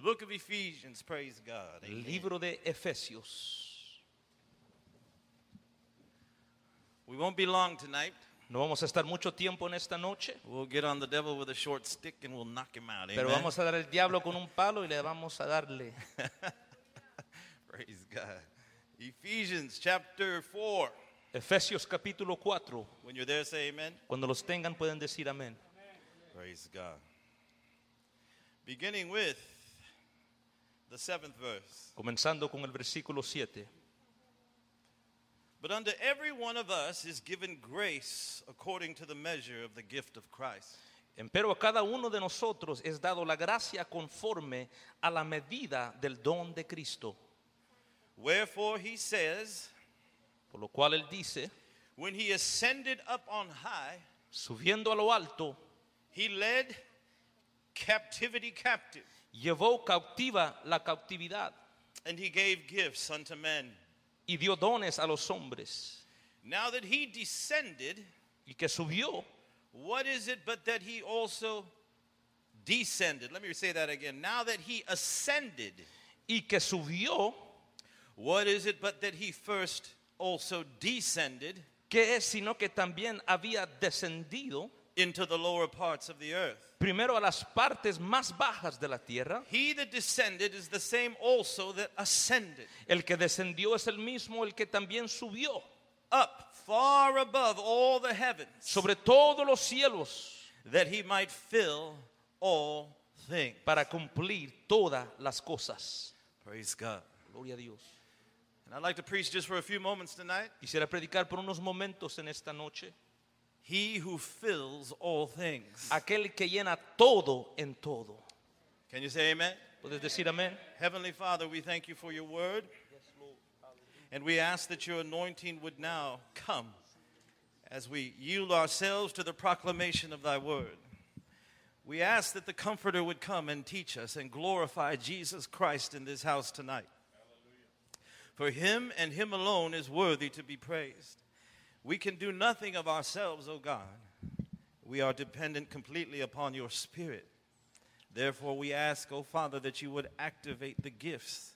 The book of Ephesians, praise God. El Amen. libro de Efesios. We won't be long tonight. No vamos a estar mucho tiempo en esta noche, We'll get on the devil with a short stick and we'll knock him out. pero Amen. vamos a dar al diablo con un palo y le vamos a darle. Praise God. Ephesians chapter 4. Efesios capítulo 4. When you're there, say amen. Cuando los tengan pueden decir amén. Praise God. Beginning with the seventh verse. Comenzando con el versículo 7. But unto every one of us is given grace according to the measure of the gift of Christ. Empero a cada uno de nosotros es dado la gracia conforme a la medida del don de Cristo. Wherefore he says, Por lo cual él dice, when he ascended up on high, subiendo a lo alto, he led captivity captive, llevó cautiva la cautividad and he gave gifts unto men. y dio dones a los hombres. Now that he descended, Y que subió, what is it but that he also descended? Let me say that again. Now that he ascended, y que subió, what is it but that he first also descended que es sino que también había descendido into the lower parts of the earth? primero a las partes más bajas de la tierra. He that descended is the same also that ascended El que descendió es el mismo el que también subió up far above all the heavens, sobre todos los cielos that he might fill all things. para cumplir todas las cosas. Praise God. Gloria a Dios. And I'd like to preach just for a few moments tonight. Quisiera predicar por unos momentos en esta noche. He who fills all things. Aquel que llena todo en todo. Can you say amen? ¿Puedes decir amén? Heavenly Father, we thank you for your word. And we ask that your anointing would now come as we yield ourselves to the proclamation of thy word. We ask that the Comforter would come and teach us and glorify Jesus Christ in this house tonight. For him and him alone is worthy to be praised. We can do nothing of ourselves, O God. We are dependent completely upon your Spirit. Therefore, we ask, O Father, that you would activate the gifts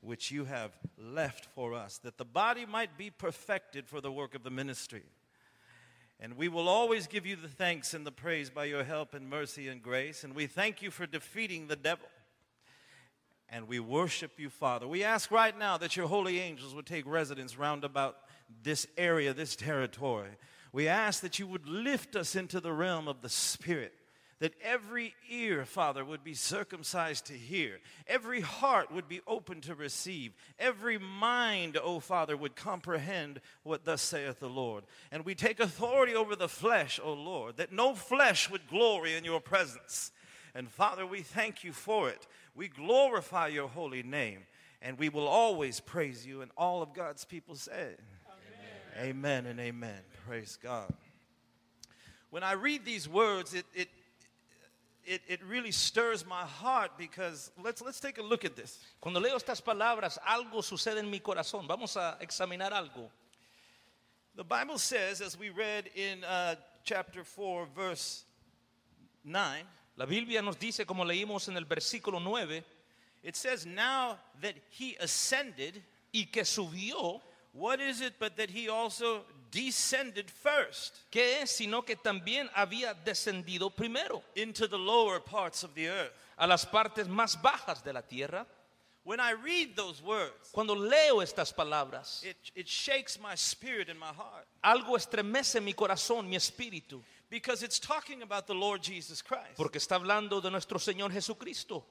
which you have left for us, that the body might be perfected for the work of the ministry. And we will always give you the thanks and the praise by your help and mercy and grace. And we thank you for defeating the devil. And we worship you, Father. We ask right now that your holy angels would take residence round about this area, this territory. We ask that you would lift us into the realm of the Spirit. That every ear, Father, would be circumcised to hear. Every heart would be open to receive. Every mind, O Father, would comprehend what thus saith the Lord. And we take authority over the flesh, O Lord, that no flesh would glory in your presence. And Father, we thank you for it. We glorify your holy name. And we will always praise you. And all of God's people say, Amen, and amen. Praise God. When I read these words, it, it, it, it really stirs my heart because let's, let's take a look at this. Cuando leo estas palabras, algo sucede en mi corazón. Vamos a examinar algo. The Bible says, as we read in uh, chapter 4, verse 9, La Biblia nos dice, como leímos en el versículo 9, it says, Now that he ascended, y que subió, what is it but that he also descended first que es sino que también había descendido primero into the lower parts of the earth? a las partes más bajas de la tierra? When I read those words, Cuando leo estas palabras, it, it shakes my spirit and my heart algo estremece mi corazón, mi espíritu, because it's talking about the Lord Jesus Christ. porque está hablando de nuestro Señor Jesucristo.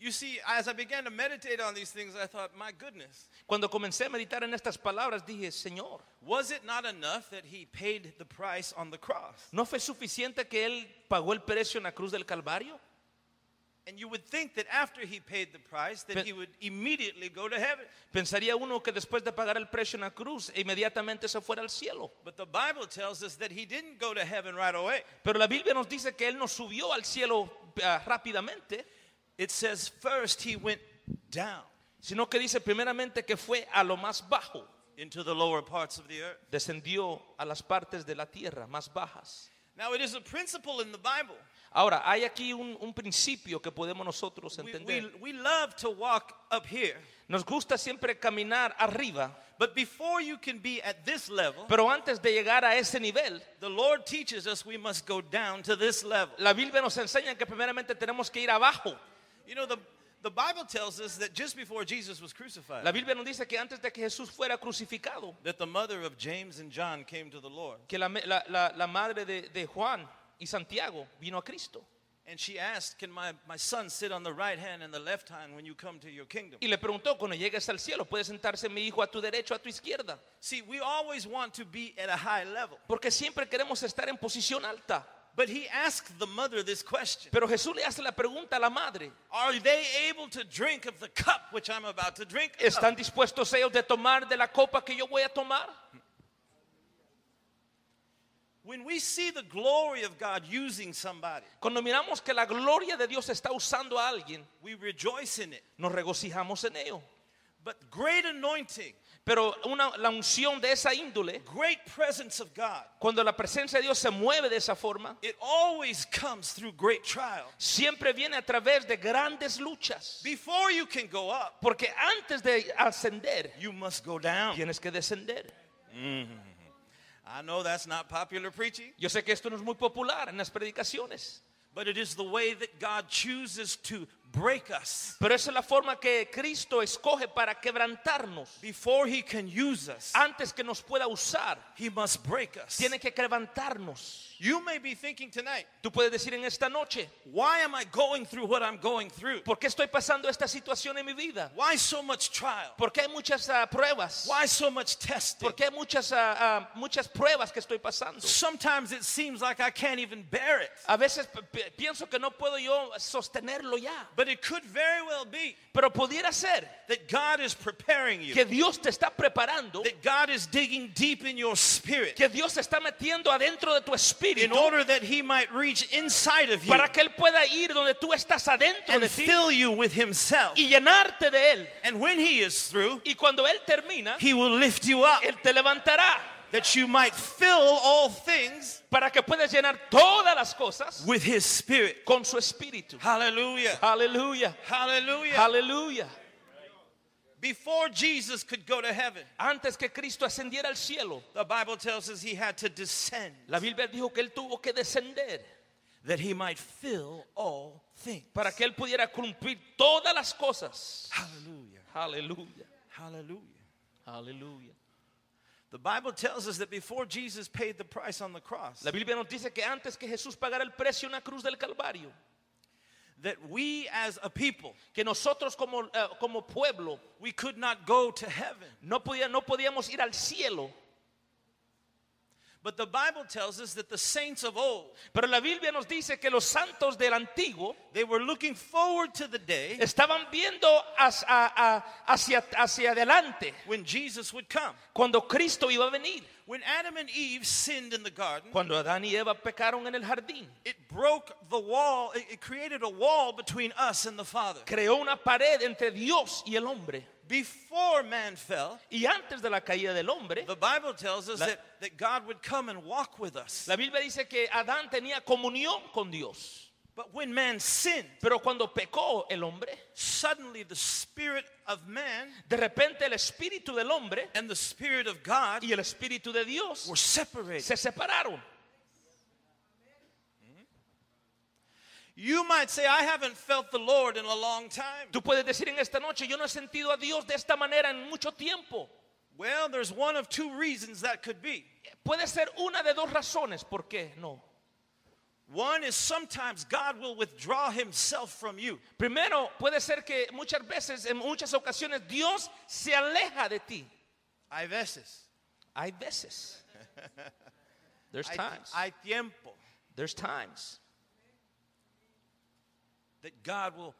You see, as I began to meditate on these things, I thought, my goodness, Cuando comencé a meditar en estas palabras, dije, Señor, was it not enough that he paid the price on the cross? ¿no fue suficiente que Él pagó el precio en la cruz del Calvario? And you would think that after he paid the price, that Pe- he would immediately go to heaven. Pensaría uno que después de pagar el precio en la cruz, inmediatamente se fuera al cielo. But the Bible tells us that he didn't go to heaven right away. Pero la Biblia nos dice que Él no subió al cielo ah, rápidamente, It says first he went down sino que dice primeramente que fue a lo más bajo, into the lower parts of the earth. descendió a las partes de la tierra más bajas. Now, it is a principle in the Bible. Ahora, hay aquí un, un principio que podemos nosotros We, entender. we, we love to walk up here, Nos gusta siempre caminar arriba, but before you can be at this level, pero antes de llegar a ese nivel, the Lord teaches us we must go down to this level. la Biblia nos enseña que primeramente tenemos que ir abajo. You know, the, the Bible tells us that just before Jesus was crucified, La Biblia nos dice que antes de que Jesús fuera crucificado, that the mother of James and John came to the Lord. que la, me- la- la- la madre de, de Juan y Santiago vino a Cristo And she asked, Can my, my son sit on the right hand and the left hand when you come to your kingdom? y le preguntó, cuando llegues al cielo, ¿puede sentarse mi hijo a tu derecho o a tu izquierda? See, we always want to be at a high level. Porque siempre queremos estar en posición alta. But he asked the mother this question Pero Jesús le hace la pregunta a la madre, Are they able to drink of the cup which I'm about to drink? of?" ¿están dispuestos ellos de tomar de la copa que yo voy a tomar? When we see the glory of God using somebody, Cuando miramos que la gloria de Dios está usando a alguien, we rejoice in it. nos regocijamos en ello. But great anointing, Pero una, la unción de esa índole, great presence of God, cuando la presencia de Dios se mueve de esa forma, it always comes through great trial. siempre viene a través de grandes luchas. Before you can go up, Porque antes de ascender, you must go down. tienes que descender. Mm-hmm. I know that's not popular preaching, Yo sé que esto no es muy popular en las predicaciones, but it is the way that God chooses to break us pero esa es la forma que Cristo escoge para quebrantarnos. before He can use us. Antes que nos pueda usar, He must break us. tiene que quebrantarnos. You may be thinking tonight, Tú puedes decir en esta noche, why am I going through what I'm going through? ¿por qué estoy pasando esta situación en mi vida? Why so much trial? ¿Por qué hay muchas ah, pruebas? Why so much testing? ¿Por qué hay muchas, ah, ah, muchas pruebas que estoy pasando? Sometimes it seems like I can't even bear it. A veces pienso que no puedo yo sostenerlo ya, But it could very well be pero pudiera ser that God is preparing you, que Dios te está preparando, that God is digging deep in your spirit que Dios se está metiendo adentro de tu in espíritu order that He might reach inside of you para que Él pueda ir donde tú estás adentro and de ti fill you with Himself. y llenarte de Él. And when He is through, Y cuando Él termina, He will lift you up Él te levantará that you might fill all things para que puedas llenar todas las cosas with His Spirit. con su espíritu. Hallelujah. Aleluya, Hallelujah. aleluya. Before Jesus could go to heaven, Antes que Cristo ascendiera al cielo, the Bible tells us He had to descend la Biblia dijo que Él tuvo que descender that He might fill all things. para que Él pudiera cumplir todas las cosas. Hallelujah. Aleluya, Hallelujah. aleluya. The Bible tells us that before Jesus paid the price on the cross, La Biblia nos dice que antes que Jesús pagara el precio en la cruz del Calvario, that we as a people, que nosotros como, eh, como pueblo we could not go to heaven. no, podía- no podíamos ir al cielo. But the Bible tells us that the saints of old, Pero la Biblia nos dice que los santos del antiguo they were looking forward to the day estaban viendo hacia, hacia, hacia adelante when Jesus would come. cuando Cristo iba a venir. When Adam and Eve sinned in the garden, Cuando Adán y Eva pecaron en el jardín, it broke the wall, it it created a wall between us and the Father. creó una pared entre Dios y el hombre. Before man fell, Y antes de la caída del hombre, the Bible tells us La- that, that God would come and walk with us. la Biblia dice que Adán tenía comunión con Dios. But when man sinned, Pero cuando pecó el hombre, suddenly the spirit of man de repente el espíritu del hombre and the spirit of God y el espíritu de Dios were separated. se separaron. You might say, I haven't felt the Lord in a long time. Tú puedes decir en esta noche, yo no he sentido a Dios de esta manera en mucho tiempo. Well, there's one of two reasons that could be. Puede ser una de dos razones por qué no. One is sometimes God will withdraw himself from you. Primero, puede ser que muchas veces, en muchas ocasiones, Dios se aleja de ti. Hay veces. Hay veces. There's times. hay tiempo There's times that God will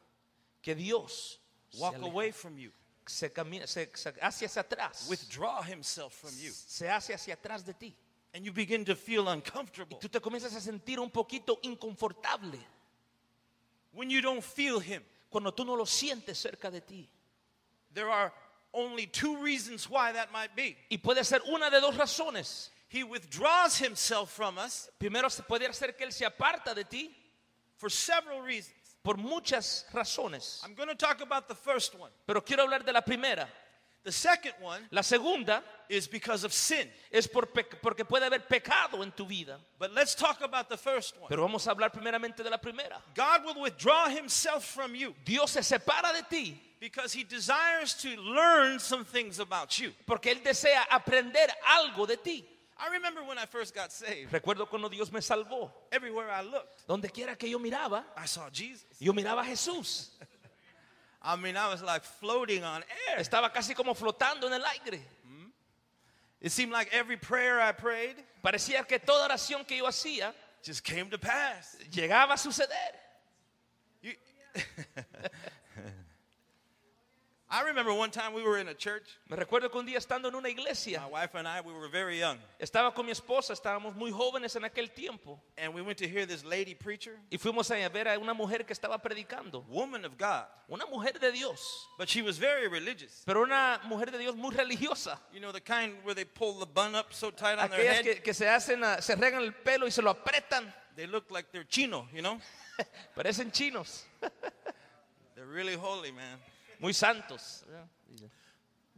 que Dios walk aleja, away from you, se camina, se, se hacia atrás. withdraw himself from you, se hace hacia atrás de ti. and you begin to feel uncomfortable Y Tú te comienzas a sentir un poquito inconfortable when you don't feel him. cuando tú no lo sientes cerca de ti. There are only two reasons why that might be. Y puede ser una de dos razones. He withdraws himself from us Primero se puede ser que Él se aparta de ti for several reasons. Por muchas razones. I'm going to talk about the first one. Pero quiero hablar de la primera. The second one La segunda is because of sin. es por porque puede haber pecado en tu vida. But let's talk about the first one. Pero vamos a hablar primeramente de la primera. God will withdraw himself from you Dios se separa de ti because he desires to learn some things about you. porque Él desea aprender algo de ti. I remember when I first got saved, Recuerdo cuando Dios me salvó. everywhere I looked, Donde quiera que yo miraba, I saw Jesus. yo miraba a Jesús. I mean, I was like floating on air. Estaba casi como flotando en el aire. It seemed like every prayer I prayed Parecía que toda oración que yo hacía just came to pass. llegaba a suceder. You- I remember one time we were in a church, Me recuerdo que un día estando en una iglesia, my wife and I, we were very young, estaba con mi esposa, estábamos muy jóvenes en aquel tiempo, and we went to hear this lady preacher, y fuimos a ver a una mujer que estaba predicando, woman of God, una mujer de Dios, but she was very religious. pero una mujer de Dios muy religiosa. You know, the kind where they pull the bun up so tight on their head, que, que se hacen, a- se regan el pelo y se lo apretan, they look like they're chino, you know? parecen chinos, They're really holy, man. Muy santos.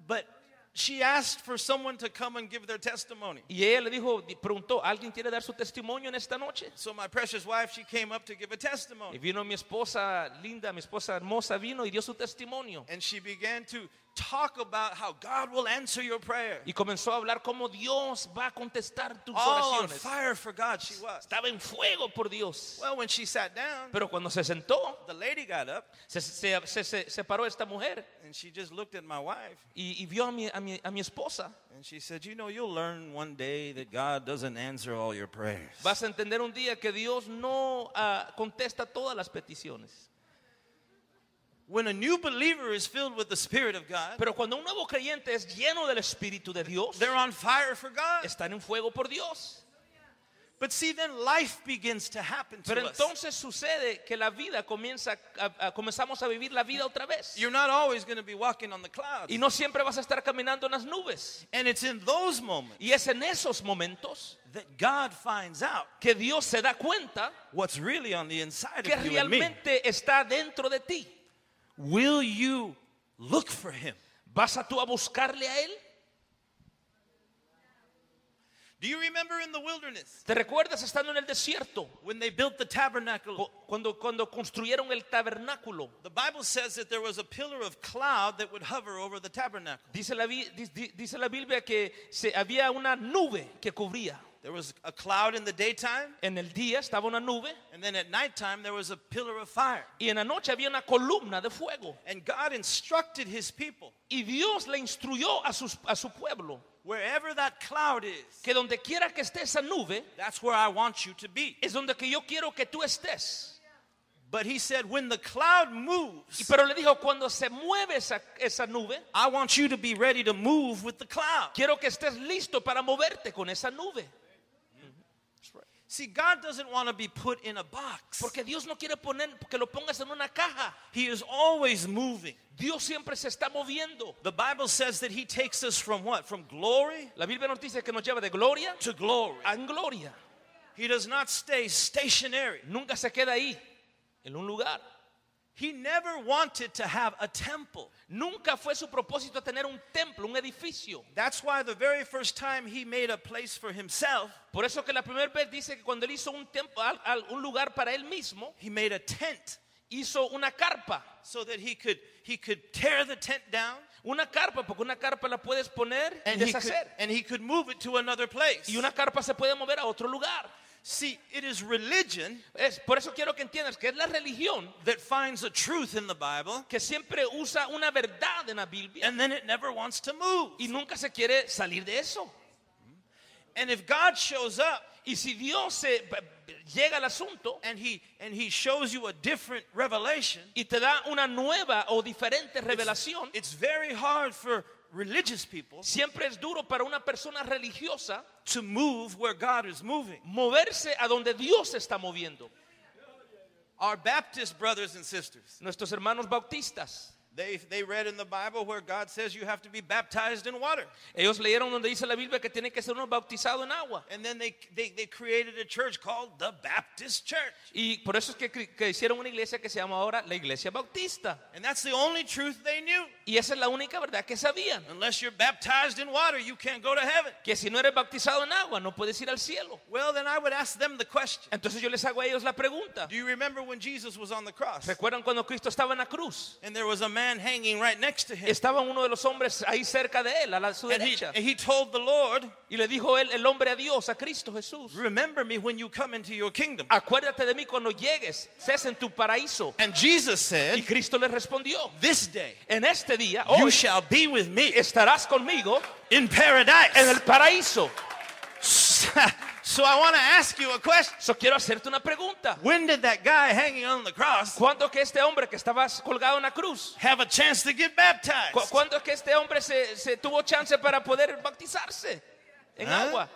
But she asked for someone to come and give their testimony. Y ella le dijo, preguntó, ¿alguien quiere dar su testimonio en esta noche? So my precious wife, she came up to give a testimony. vino mi esposa linda, mi esposa hermosa, vino y dio su testimonio. And she began to talk about how God will answer your prayer. Y comenzó a hablar cómo Dios va a contestar tus All on oraciones. fire for God she was. Estaba en fuego por Dios. Well, when she sat down, Pero cuando se sentó, the lady got up se, se, se- se separó esta mujer and she just looked at my wife y, y vio a mi, a, mi, a mi esposa. and she said, You know, you'll learn one day that God doesn't answer all your prayers. Vas a entender un día que Dios no ah, contesta todas las peticiones. When a new believer is filled with the Spirit of God, Pero cuando un nuevo creyente es lleno del Espíritu de Dios, they're on fire for God. están en fuego por Dios. But see, then life begins to happen to Pero us. entonces sucede que la vida comienza, a- a- comenzamos a vivir la vida otra vez. You're not always going to be walking on the clouds. Y no siempre vas a estar caminando en las nubes. And it's in those moments Y es en esos momentos that God finds out que Dios se da cuenta what's really on the inside que of you and me. realmente está dentro de ti. Will you look for Him? ¿Vas a tú a buscarle a Él? Do you remember in the wilderness ¿Te recuerdas estando en el desierto? when they built the tabernacle? Cu- Cuando, cuando construyeron el tabernáculo. The Bible says that there was a pillar of cloud that would hover over the tabernacle. Dice la, dice la Biblia que se, había una nube que cubría. There was a cloud in the daytime, En el día estaba una nube and then at nighttime there was a pillar of fire. y en la noche había una columna de fuego. And God instructed His people Y Dios le instruyó a, sus- a su pueblo wherever that cloud is, que donde quiera que esté esa nube that's where I want you to be. es donde que yo quiero que tú estés. But He said, when the cloud Y moves, pero le dijo, cuando se mueve esa, esa nube, I want you to be ready to move with the cloud. quiero que estés listo para moverte con esa nube. See, God doesn't want to be put in a box. Porque Dios no quiere poner que lo pongas en una caja. He is always moving. Dios siempre se está moviendo. The Bible says that He takes us from what? From glory La Biblia nos dice que nos lleva de gloria to glory. a gloria. He does not stay stationary. Nunca se queda ahí, en un lugar. He never wanted to have a temple. Nunca fue su propósito tener un templo, un edificio. That's why the very first time He made a place for Himself, Por eso que la primera vez dice que cuando él hizo un, templo, un lugar para él mismo, He made a tent hizo una carpa. so that He could, he could tear the tent down Una carpa, porque una carpa la puedes poner y and he, could, deshacer. and he could move it to another place. Y una carpa se puede mover a otro lugar. See, it is religion Es, por eso quiero que entiendas que es la religión that finds a truth in the Bible que siempre usa una verdad en la Biblia and then it never wants to move. y nunca se quiere salir de eso. And if God shows up Y si Dios se, llega al asunto and he and he shows you a different revelation, y te da una nueva o diferente revelación, it's very hard for religious people siempre es duro para una persona religiosa to move where God is moving. moverse a donde Dios está moviendo. Our Baptist brothers and sisters, Nuestros hermanos bautistas, They, they read in the Bible where God says you have to be baptized in water. Ellos leyeron donde dice la Biblia que tiene que ser uno bautizado en agua. And then they, they, they created a church called the Baptist Church. Y por eso es que, que hicieron una iglesia que se llama ahora la Iglesia Bautista. And that's the only truth they knew. Y esa es la única verdad que sabían. Unless you're baptized in water, you can't go to heaven. Que si no eres bautizado en agua, no puedes ir al cielo. Well, then I would ask them the question Entonces yo les hago a ellos la pregunta. Do you remember when Jesus was on the cross? ¿Recuerdan cuando Cristo estaba en la cruz? And there was a man hanging right next to him. Estaba uno de los hombres ahí cerca de él, a la, su And he, and he told the Lord, Y le dijo él, el hombre a Dios, a Cristo Jesús. Remember me when you come into your kingdom. Acuérdate de mí cuando llegues, estés en tu paraíso. And Jesus said, Y Cristo le respondió, This day en este día, you shall be with me estarás conmigo in paradise. en el paraíso. so I want to ask you a question. So quiero hacerte una pregunta. When did that guy hanging on the cross ¿Cuándo que este hombre que estaba colgado en la cruz? have a chance to get baptized? ¿Cu- ¿Cuándo que este hombre se, se tuvo chance para poder bautizarse en ¿Ah? agua?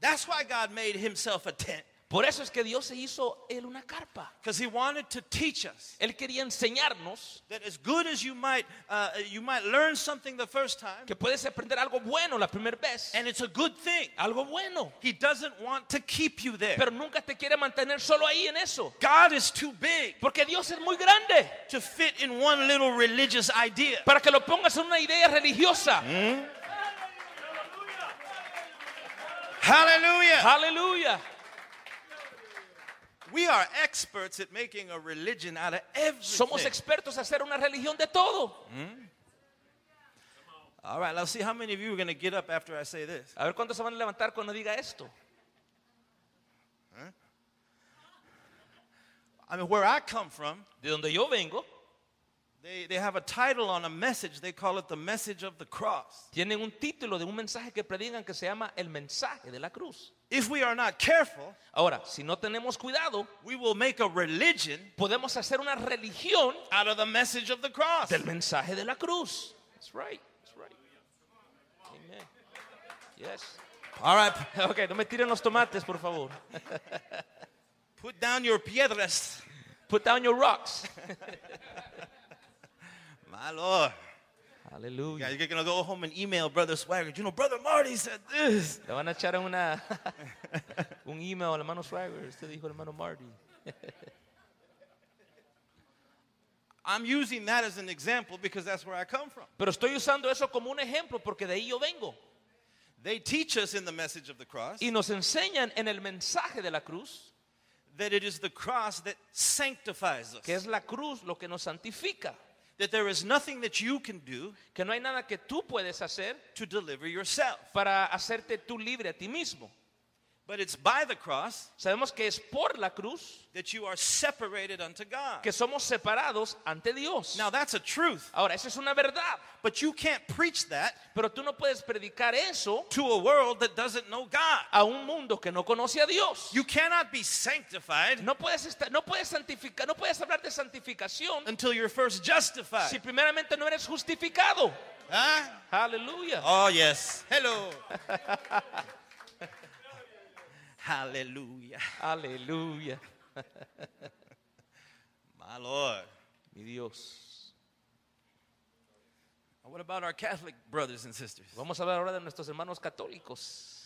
That's why God made himself a tent. Por eso es que Dios se hizo él una carpa. Because he wanted to teach us Él quería enseñarnos that as good as you might, uh, you might learn something the first time, que puedes aprender algo bueno la primera vez. and it's a good thing. Algo bueno. He doesn't want to keep you there. Pero nunca te quiere mantener solo ahí en eso. God is too big Porque Dios es muy grande to fit in one little religious idea. para que lo pongas en una idea religiosa. Hallelujah. Aleluya. We are experts at making a religion out of everything. Somos expertos a hacer una religión de todo. Hmm? All right, let's see how many of you are going to get up after I say this. A ver cuántos se van a levantar cuando diga esto. I mean, where I come from, De donde yo vengo, they, they have a title on a message. They call it the message of the cross. tienen un título de un mensaje que predican que se llama El mensaje de la cruz. If we are not careful, Ahora, si no tenemos cuidado, we will make a religion podemos hacer una religión out of the message of the cross. del mensaje de la cruz. That's right. That's right. Amen. Yes. All right, Ok, no me tiren los tomates, por favor. put down your piedras. Put down your rocks. My Lord. Hallelujah. You're going to go home and email Brother Swaggart. You know, Brother Marty said this. Le van a echar una, un email al hermano Swaggart. Usted dijo hermano Marty. I'm using that as an example because that's where I come from. Pero estoy usando eso como un ejemplo porque de ahí yo vengo. They teach us in the message of the cross Y nos enseñan en el mensaje de la cruz that it is the cross that sanctifies us. que es la cruz lo que nos santifica. That there is nothing that you can do Que no hay nada que tú puedes hacer to deliver yourself. para hacerte tú libre a ti mismo. But it's by the cross Sabemos que es por la cruz that you are separated unto God. que somos separados ante Dios. Now that's a truth, Ahora, esa es una verdad. but you can't preach that Pero tú no puedes predicar eso to a world that doesn't know God. a un mundo que no conoce a Dios. You cannot be sanctified No puedes, estar, no puedes santificar, no puedes hablar de santificación until you're first justified. si primeramente no eres justificado. Huh? Aleluya. Oh, yes. Hello. Hallelujah. Aleluya. My Lord. Mi Dios. What about our Catholic brothers and sisters? Vamos a hablar ahora de nuestros hermanos católicos.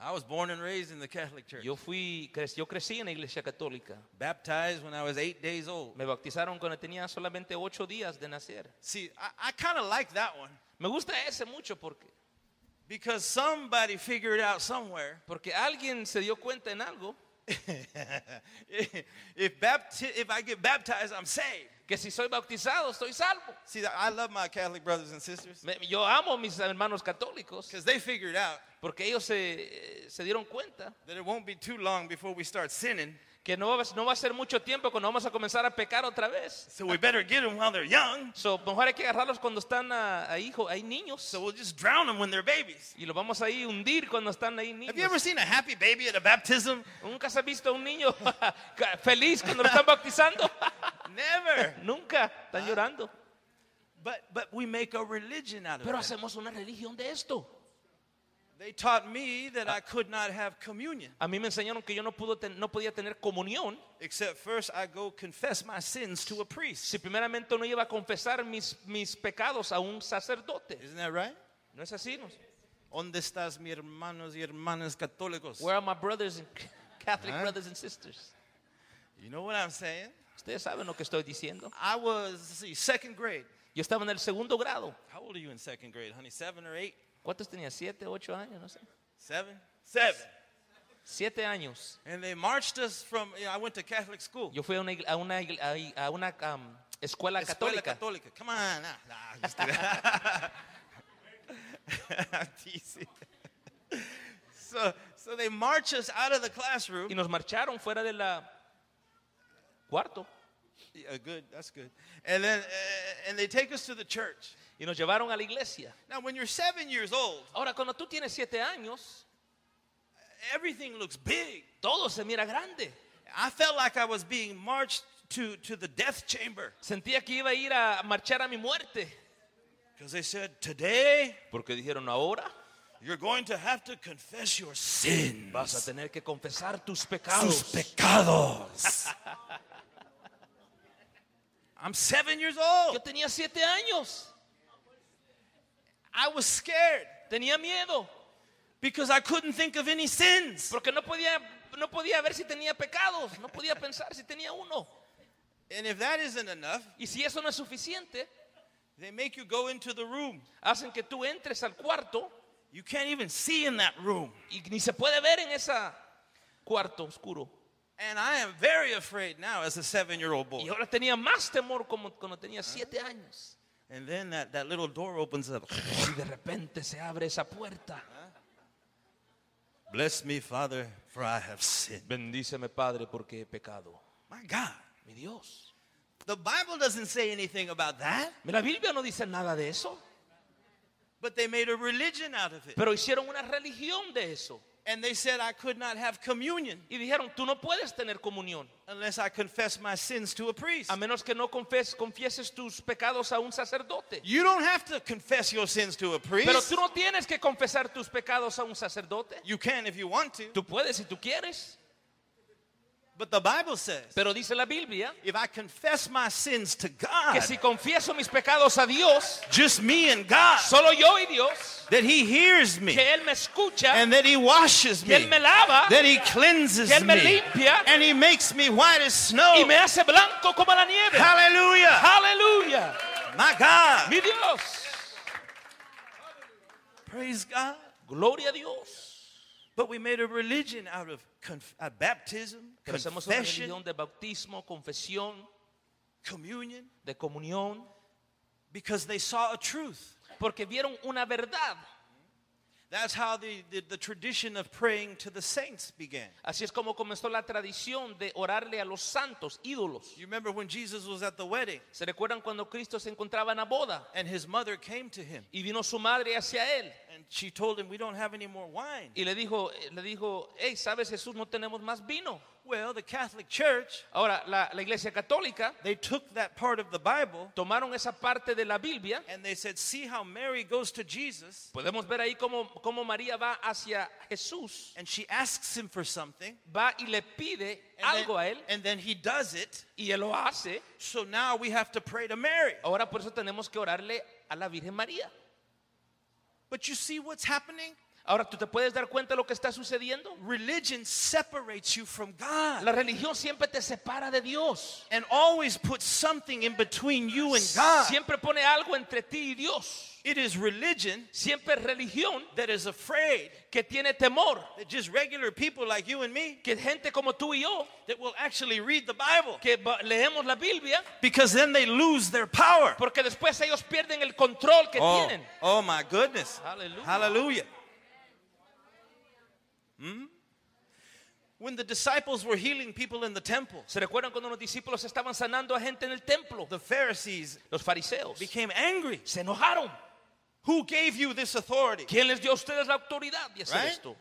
I was born and raised in the Catholic Church. Yo fui, yo crecí en la iglesia católica. Baptized when I was eight days old. Me bautizaron cuando tenía solamente ocho días de nacer. See, I, I kind of like that one Me gusta ese mucho porque, because somebody figured out somewhere porque alguien se dio cuenta en algo if, bapti- if I get baptized, I'm saved. que si soy bautizado estoy salvo. See, I love my Catholic brothers and sisters Me- Yo amo a mis hermanos católicos because they figured out porque ellos se, se dieron cuenta that it won't be too long before we start sinning. Que no va, no va a ser mucho tiempo cuando vamos a comenzar a pecar otra vez. So we better get them while they're young. So, mejor hay que agarrarlos cuando están ah, ahí, jo- hay niños. So we'll just drown them when they're babies. y los vamos ahí hundir cuando están ahí Have you ever niños. seen a happy baby at a baptism? ¿Nunca se ha visto un niño feliz cuando lo están bautizando? Never. Nunca, están llorando. But but we make a religion out of Pero it. hacemos una religión de esto. They taught me that I could not have communion. A mí me enseñaron que yo no, pudo ten- no podía tener comunión Except first I go confess my sins to a priest. si primeramente no iba a confesar mis, mis pecados a un sacerdote. Isn't that right? ¿No es así? ¿No? ¿Dónde estás, mis hermanos y hermanas católicos? Where are my brothers and Catholic Huh? brothers and sisters? You know what I'm saying? Ustedes saben lo que estoy diciendo. I was, see, second grade. Yo estaba en el segundo grado. How old are you in second grade, honey? Seven or eight? ¿Cuántos tenía? ¿Siete, ocho años? No sé. Seven? Seven. Siete años. And they marched us from, you know, I went to Catholic school. Yo fui a una, a una, a- una um, escuela Escuela católica. católica. Come on. Nah, nah, just so, so they march us out of the classroom. Y nos marcharon fuera de la cuarto. Yeah, good. That's good. And then, uh, and they take us to the church. Y nos llevaron a la iglesia. Now, when you're seven years old, Ahora, cuando tú tienes siete años, everything looks big. todo se mira grande. I felt like I was being marched to, to the death chamber Sentía que iba a ir a marchar a mi muerte. because they said, Today, Porque dijeron, ahora you're going to have to confess your sins. vas a tener que confesar tus Sus pecados. pecados. I'm seven years Yo old. tenía siete años. I was scared Tenía miedo. because I couldn't think of any sins. Porque no podía, no podía ver si tenía pecados. No podía pensar si tenía uno. And if that isn't enough, Y si eso no es suficiente, they make you go into the room. hacen que tú entres al cuarto You can't even see in that room. y ni se puede ver en ese cuarto oscuro. And I am very afraid now as a seven year old boy. Y ahora tenía más temor como cuando tenía siete años. And then that, that little door opens up. Y de repente se abre esa puerta. Bless me, Father, for I have sinned. Bendíceme, Padre, porque he pecado. My God. Mi Dios. The Bible doesn't say anything about that, La Biblia no dice nada de eso. but they made a religion out of it. Pero hicieron una religión de eso. And they said I could not have communion Y dijeron, tú no puedes tener comunión. unless I confess my sins to a priest. A menos que no confes- confieses tus pecados a un sacerdote. You don't have to confess your sins to a Pero priest. tú no tienes que confesar tus pecados a un sacerdote. You can if you want to. Tú puedes si tú quieres. But the Bible says Pero dice la Biblia if I confess my sins to God, que si confieso mis pecados a Dios, just me and God, solo yo y Dios, that He hears me que Él me escucha, and that He washes que me, Él me lava that He cleanses que Él me me, limpia and He makes me white as snow. y me hace blanco como la nieve. Hallelujah. Aleluya. My God. Mi Dios. Praise God. Gloria a Dios. But we made a religion out of uh, baptism, Pero hacemos una confession, religión de bautismo, confesión, communion, de comunión, because they saw a truth. porque vieron una verdad. That's how the, the, the tradition of praying to the saints began. Así es como comenzó la tradición de orarle a los santos, ídolos. You remember when Jesus was at the wedding ¿Se recuerdan cuando Cristo se encontraba en la boda and his mother came to him y vino su madre hacia él and she told him, We don't have any more wine. y le dijo, le dijo, hey, sabes Jesús, no tenemos más vino. Well, the Catholic Church, Ahora, la, la iglesia católica they took that part of the Bible tomaron esa parte de la Biblia. and they said, See how Mary goes to Jesus Podemos ver ahí cómo, cómo María va hacia Jesús, and she asks him for something. va y le pide And algo a then, él and then he does it. y él lo hace. So now we have to pray to Mary. Ahora por eso tenemos que orarle a la Virgen María. But you see what's happening? Ahora tú te puedes dar cuenta de lo que está sucediendo. Religion separates you from God La religión siempre te separa de Dios. and always puts something in between you and God. Siempre pone algo entre ti y Dios. It is religion Siempre religión that is afraid que tiene temor. that just regular people like you and me Que gente como tú y yo, that will actually read the Bible que leemos la Biblia, because then they lose their power. porque después ellos pierden el control que Oh, tienen. oh my goodness. Hallelujah. Hallelujah. Hmm? When the disciples were healing people in the temple, ¿Se recuerdan cuando los discípulos estaban sanando a gente en el templo? the Pharisees Los fariseos became angry. se enojaron. Who gave you this authority? ¿Quién les dio a ustedes la autoridad de hacer Right? esto?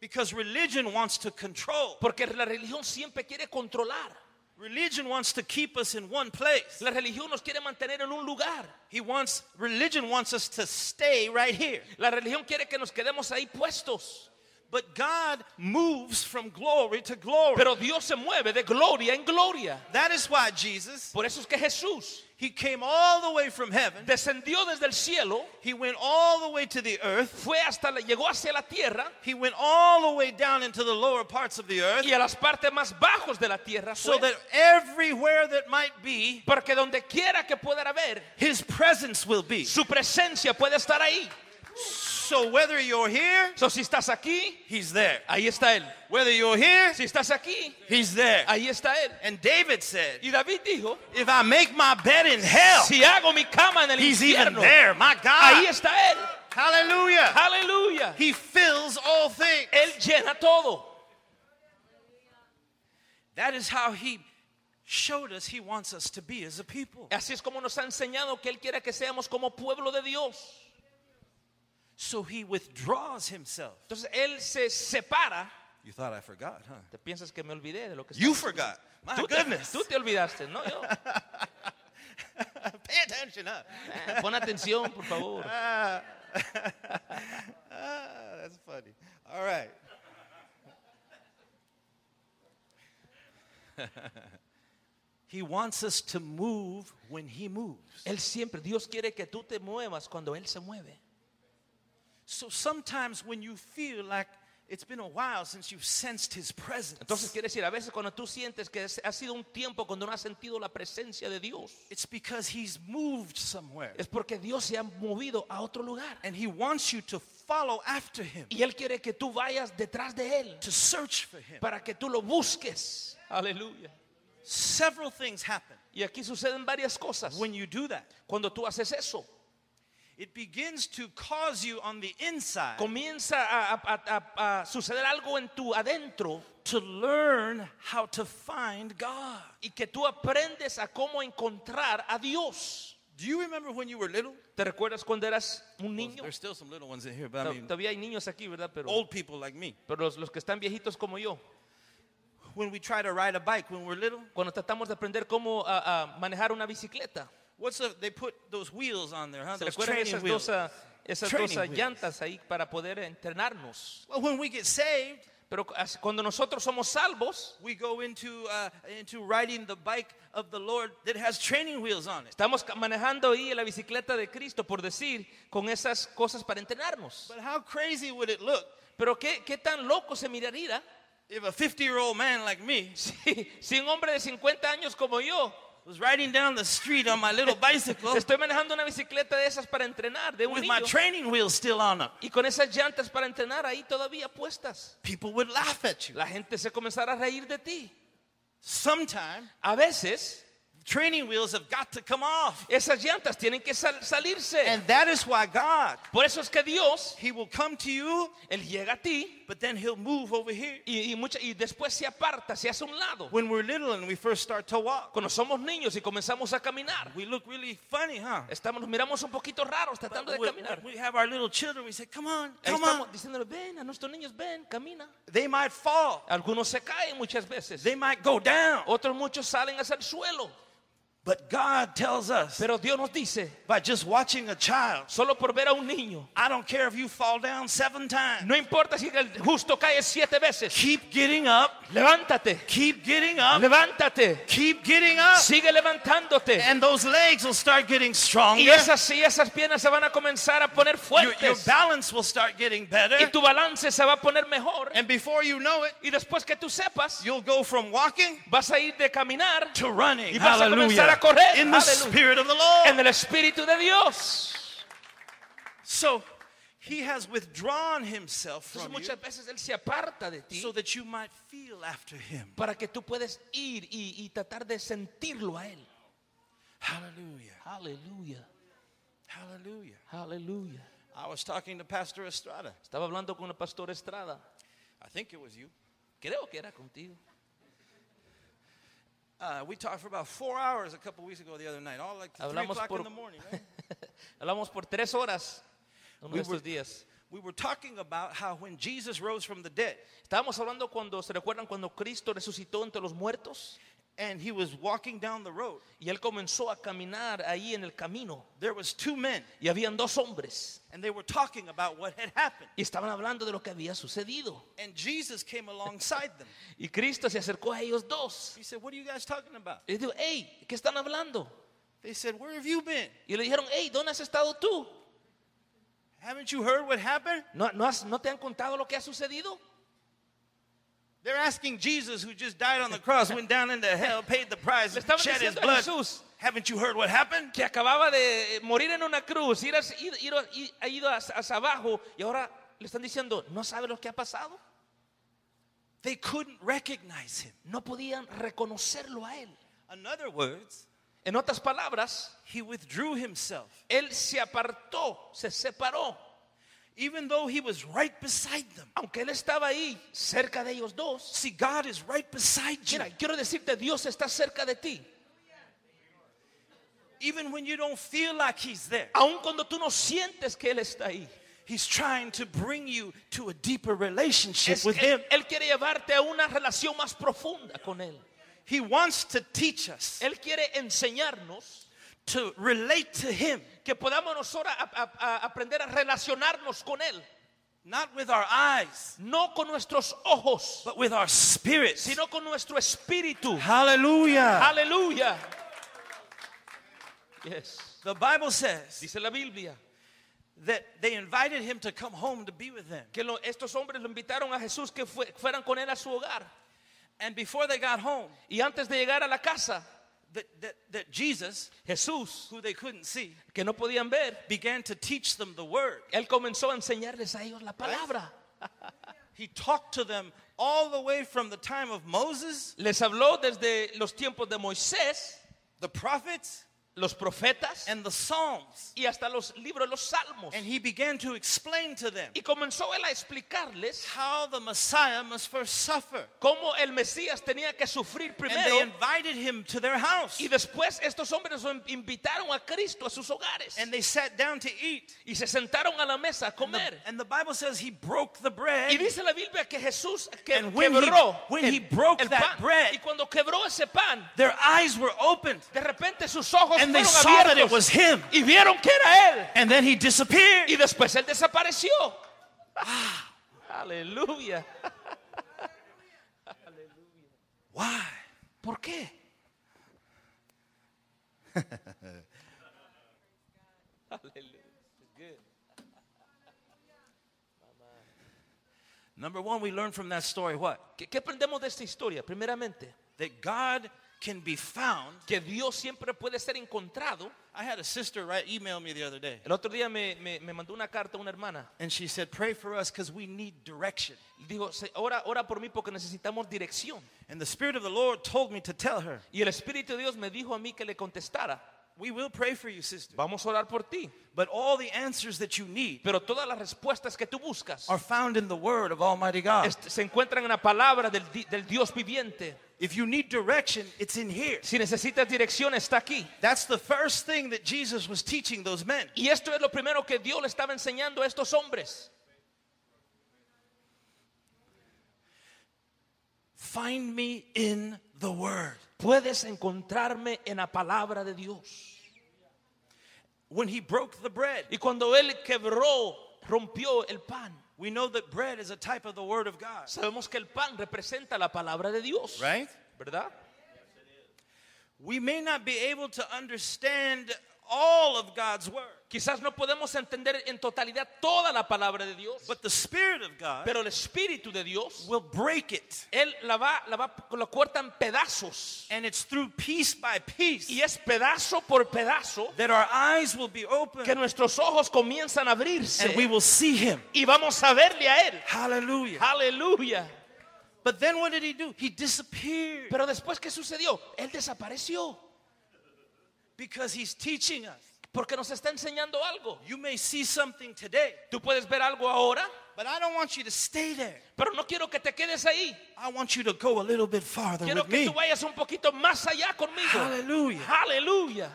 Because religion wants to control. Porque la religión siempre quiere controlar. Religion wants to keep us in one place. La religión nos quiere mantener en un lugar. He wants religion wants us to stay right here. La religión quiere que nos quedemos ahí puestos. But God moves from glory to glory. Pero Dios se mueve de gloria en gloria. that is why Jesus, Por eso es que Jesús he came all the way from heaven. descendió desde el cielo, He went all the way to the earth. fue hasta la- llegó hacia la tierra He went all the way down into the lower parts of the earth y a las partes más bajos de la tierra so that everywhere that might be, porque donde quiera que pueda haber his presence will be. su presencia puede estar ahí. So whether you're here, So, si estás aquí, he's there. ahí está él. Whether you're here, Si estás aquí, he's there. ahí está él. And David said, Y David dijo, if I make my bed in hell, si hago mi cama en el he's even there. My God. ahí está él. Hallelujah. Aleluya. He fills all things. Él llena todo. That is how he showed us he wants us to be as a people. Así es como nos ha enseñado que Él quiere que seamos como pueblo de Dios. So he withdraws himself. Entonces Él se separa. You thought I forgot, huh? Te piensas que me olvidé de lo que You forgot. My Tú te, goodness. tú te olvidaste, no yo. Pay attention, huh? Eh, Pon atención, por favor. Ah, that's funny. All right. he wants us to move when he moves. Él siempre, Dios quiere que tú te muevas cuando Él se mueve. So sometimes when you feel like it's been a while since you've sensed his presence, Entonces quiere decir, a veces cuando tú sientes que ha sido un tiempo cuando no has sentido la presencia de Dios, it's because he's moved somewhere. es porque Dios se ha movido a otro lugar. And he wants you to follow after him, Y Él quiere que tú vayas detrás de Él to search for him. para que tú lo busques. Aleluya. Several things happen Y aquí suceden varias cosas. when you do that. Cuando tú haces eso, It begins to cause you on the inside comienza a, a- a- a suceder algo en tu adentro to learn how to find God. y que tú aprendes a cómo encontrar a Dios. Do you remember when you were little? ¿Te recuerdas cuando eras un niño? There's still some little ones in here, but I To- mean, Todavía hay niños aquí, ¿verdad? Pero, old people like me. pero los, los que están viejitos como yo, When we try to ride a bike when we're little, cuando tratamos de aprender cómo a- a manejar una bicicleta, what's the, they put those wheels on there, huh? ¿se Those recuerdan training esas wheels. dos, ah, esas Training dos ah, wheels. llantas ahí para poder entrenarnos? Well, when we get saved, Pero as- cuando nosotros somos salvos, we go into uh, into riding the bike of the Lord that has training wheels on it. estamos ca- manejando ahí la bicicleta de Cristo, por decir, con esas cosas para entrenarnos. But how crazy would it look Pero qué, qué tan loco se miraría if a 50-year-old man like me si, si un hombre de 50 años como yo was riding down the street on my little bicycle estoy manejando una bicicleta de esas para entrenar, de un with my niño, training wheels still on them? y con esas llantas para entrenar ahí todavía puestas. People would laugh at you. La gente se comenzará a reír de ti. Sometime A veces training wheels have got to come off. esas llantas tienen que sal- salirse. And that is why God, Por eso es que Dios, He will come to you, Él llega a ti but then He'll move over here. y, y, mucha- y después se aparta, se hace un lado. When we're little and we first start to walk, Cuando somos niños y comenzamos a caminar, we look really funny, huh? estamos, nos miramos un poquito raros tratando de When- caminar. we have our little children, we say, Come on, come estamos on. diciéndole, ven a nuestros niños, ven, camina. They might fall, Algunos se caen muchas veces. they might go down. Otros muchos salen hacia el suelo. But God tells us Pero Dios nos dice, by just watching a child, solo por ver a un niño, I don't care if you fall down seven times, no importa si el justo cae siete veces, keep getting up, levántate, keep getting up, levántate, keep getting up. sigue levantándote. And those legs will start getting Y stronger. esas, y esas piernas se van a comenzar a poner Your, your balance will start getting better. Y tu balance se va a poner mejor. And before you know it, Y después que tú sepas, you'll go from walking vas a ir de caminar to running. Y vas a comenzar a correr. In the Hallelujah. Spirit of the Lord. en el Espíritu de Dios. So he has withdrawn himself from you muchas veces Él se aparta de ti so that you might feel after him. para que tú puedas ir y, y tratar de sentirlo a Él. Hallelujah. Hallelujah. Hallelujah. Hallelujah. I was talking to Pastor Estrada. Estaba hablando con el pastor Estrada. I think it was you. Creo que era contigo. Uh, we talked for about four hours a couple weeks ago the other night, all like three Hablamos o'clock por- in the morning. Right? Hablamos por tres horas uno We de were- estos días. we were talking about how when Jesus rose from the dead, Estábamos hablando cuando, ¿se recuerdan cuando Cristo resucitó entre los muertos? And he was walking down the road. Y él comenzó a caminar ahí en el camino. There was two men, Y habían dos hombres. and they were talking about what had happened. Y estaban hablando de lo que había sucedido. And Jesus came alongside them. Y Cristo se acercó a ellos dos. He said, What are you guys talking about? Y dijo, hey, ¿qué están hablando? They said, Where have you been? Y le dijeron, hey, ¿dónde has estado tú? Haven't you heard what happened? ¿No, no, has- ¿No te han contado lo que ha sucedido? They're asking Jesus, who just died on the cross, went down into hell, paid the price, shed his blood. Jesús Haven't you heard what happened? que acababa de morir en una cruz, ir, ir- ir- ha ido hacia abajo y ahora le están diciendo, ¿no sabe lo que ha pasado? They couldn't recognize him. No podían reconocerlo a él. In other words, En otras palabras, he withdrew himself, él se apartó, se separó. Even though he was right beside them. Aunque él estaba ahí, cerca de ellos dos. See, God is right beside you. Mira, quiero decirte, Dios está cerca de ti. Even when you don't feel like he's there, Aun cuando tú no sientes que Él está ahí. he's trying to bring you to a deeper relationship Es with him. él, él quiere llevarte a una relación más profunda con Él. He wants to teach us Él quiere enseñarnos to relate to him, que podamos nosotros aprender a relacionarnos con Él. not with our eyes, No con nuestros ojos, but with our spirits. sino con nuestro espíritu. Hallelujah. Aleluya. Yes. The Bible says Dice la Biblia that they invited him to come home to be with them. que lo- estos hombres lo invitaron a Jesús que fue- fueran con Él a su hogar. And before they got home, Y antes de llegar a la casa, that, that, that Jesus, Jesús, who they couldn't see, que no podían ver, began to teach them the word. Él comenzó a enseñarles a ellos la palabra. He talked to them all the way from the time of Moses, Les habló desde los tiempos de Moisés, the prophets, los profetas and the Psalms. y hasta los libros los salmos. And he began to explain to them Y comenzó él a explicarles how the Messiah must first suffer. cómo el Mesías tenía que sufrir And they primero invited him to their house. y después estos hombres lo invitaron a Cristo a sus hogares And they sat down to eat. y se sentaron a la mesa a And the, comer. and the Bible says he broke the bread. Y dice la Biblia que Jesús que, And when he- quebró when el, he broke el that pan. bread- y cuando quebró ese pan, Their eyes were opened. de repente sus ojos And they fueron saw that it was him. y vieron que era él. And then he disappeared. Y después él desapareció. Ah. Aleluya. Why? ¿Por qué? Good. Number one, we learn from that story what? ¿Qué, qué aprendemos de esta historia? Primeramente, That God can be found. que Dios siempre puede ser encontrado. I had a sister write email me the other day, El otro día me, me- me mandó una carta una hermana. and she said, "Pray for us because we need direction." Digo, "Se- ora, ora por mí porque necesitamos dirección. And the Spirit of the Lord told me to tell her, Y el Espíritu de Dios me dijo a mí que le contestara. "We will pray for you, sister, Vamos a orar por ti. but all the answers that you need Pero todas las respuestas que tú buscas are found in the Word of Almighty God. se encuentran en la palabra del Dios viviente. If you need direction, it's in here." Si necesitas dirección, está aquí. That's the first thing that Jesus was teaching those men. Y esto es lo primero que Dios le estaba enseñando a estos hombres. Find me in the Word. Puedes encontrarme en la palabra de Dios. When he broke the bread, Y cuando Él quebró, rompió el pan, we know that bread is a type of the Word of God, sabemos que el pan representa la palabra de Dios. right? ¿Verdad? We may not be able to understand all of God's Word, Quizás no podemos entender en totalidad toda la palabra de Dios, but the Spirit of God pero el Espíritu de Dios, will break it. Él la va, la va, lo corta en pedazos. And it's through piece by piece Y es pedazo por pedazo that our eyes will be open que nuestros ojos comienzan a abrirse and we will see Him. y vamos a verle a Él. Hallelujah. Aleluya. But then what did He do? He disappeared Pero después, ¿qué sucedió? Él desapareció because He's teaching us. porque nos está enseñando algo. You may see something today, Tú puedes ver algo ahora, but I don't want you to stay there. pero no quiero que te quedes ahí. I want you to go a little bit farther Quiero with que me. tú vayas un poquito más allá conmigo. Hallelujah. Aleluya.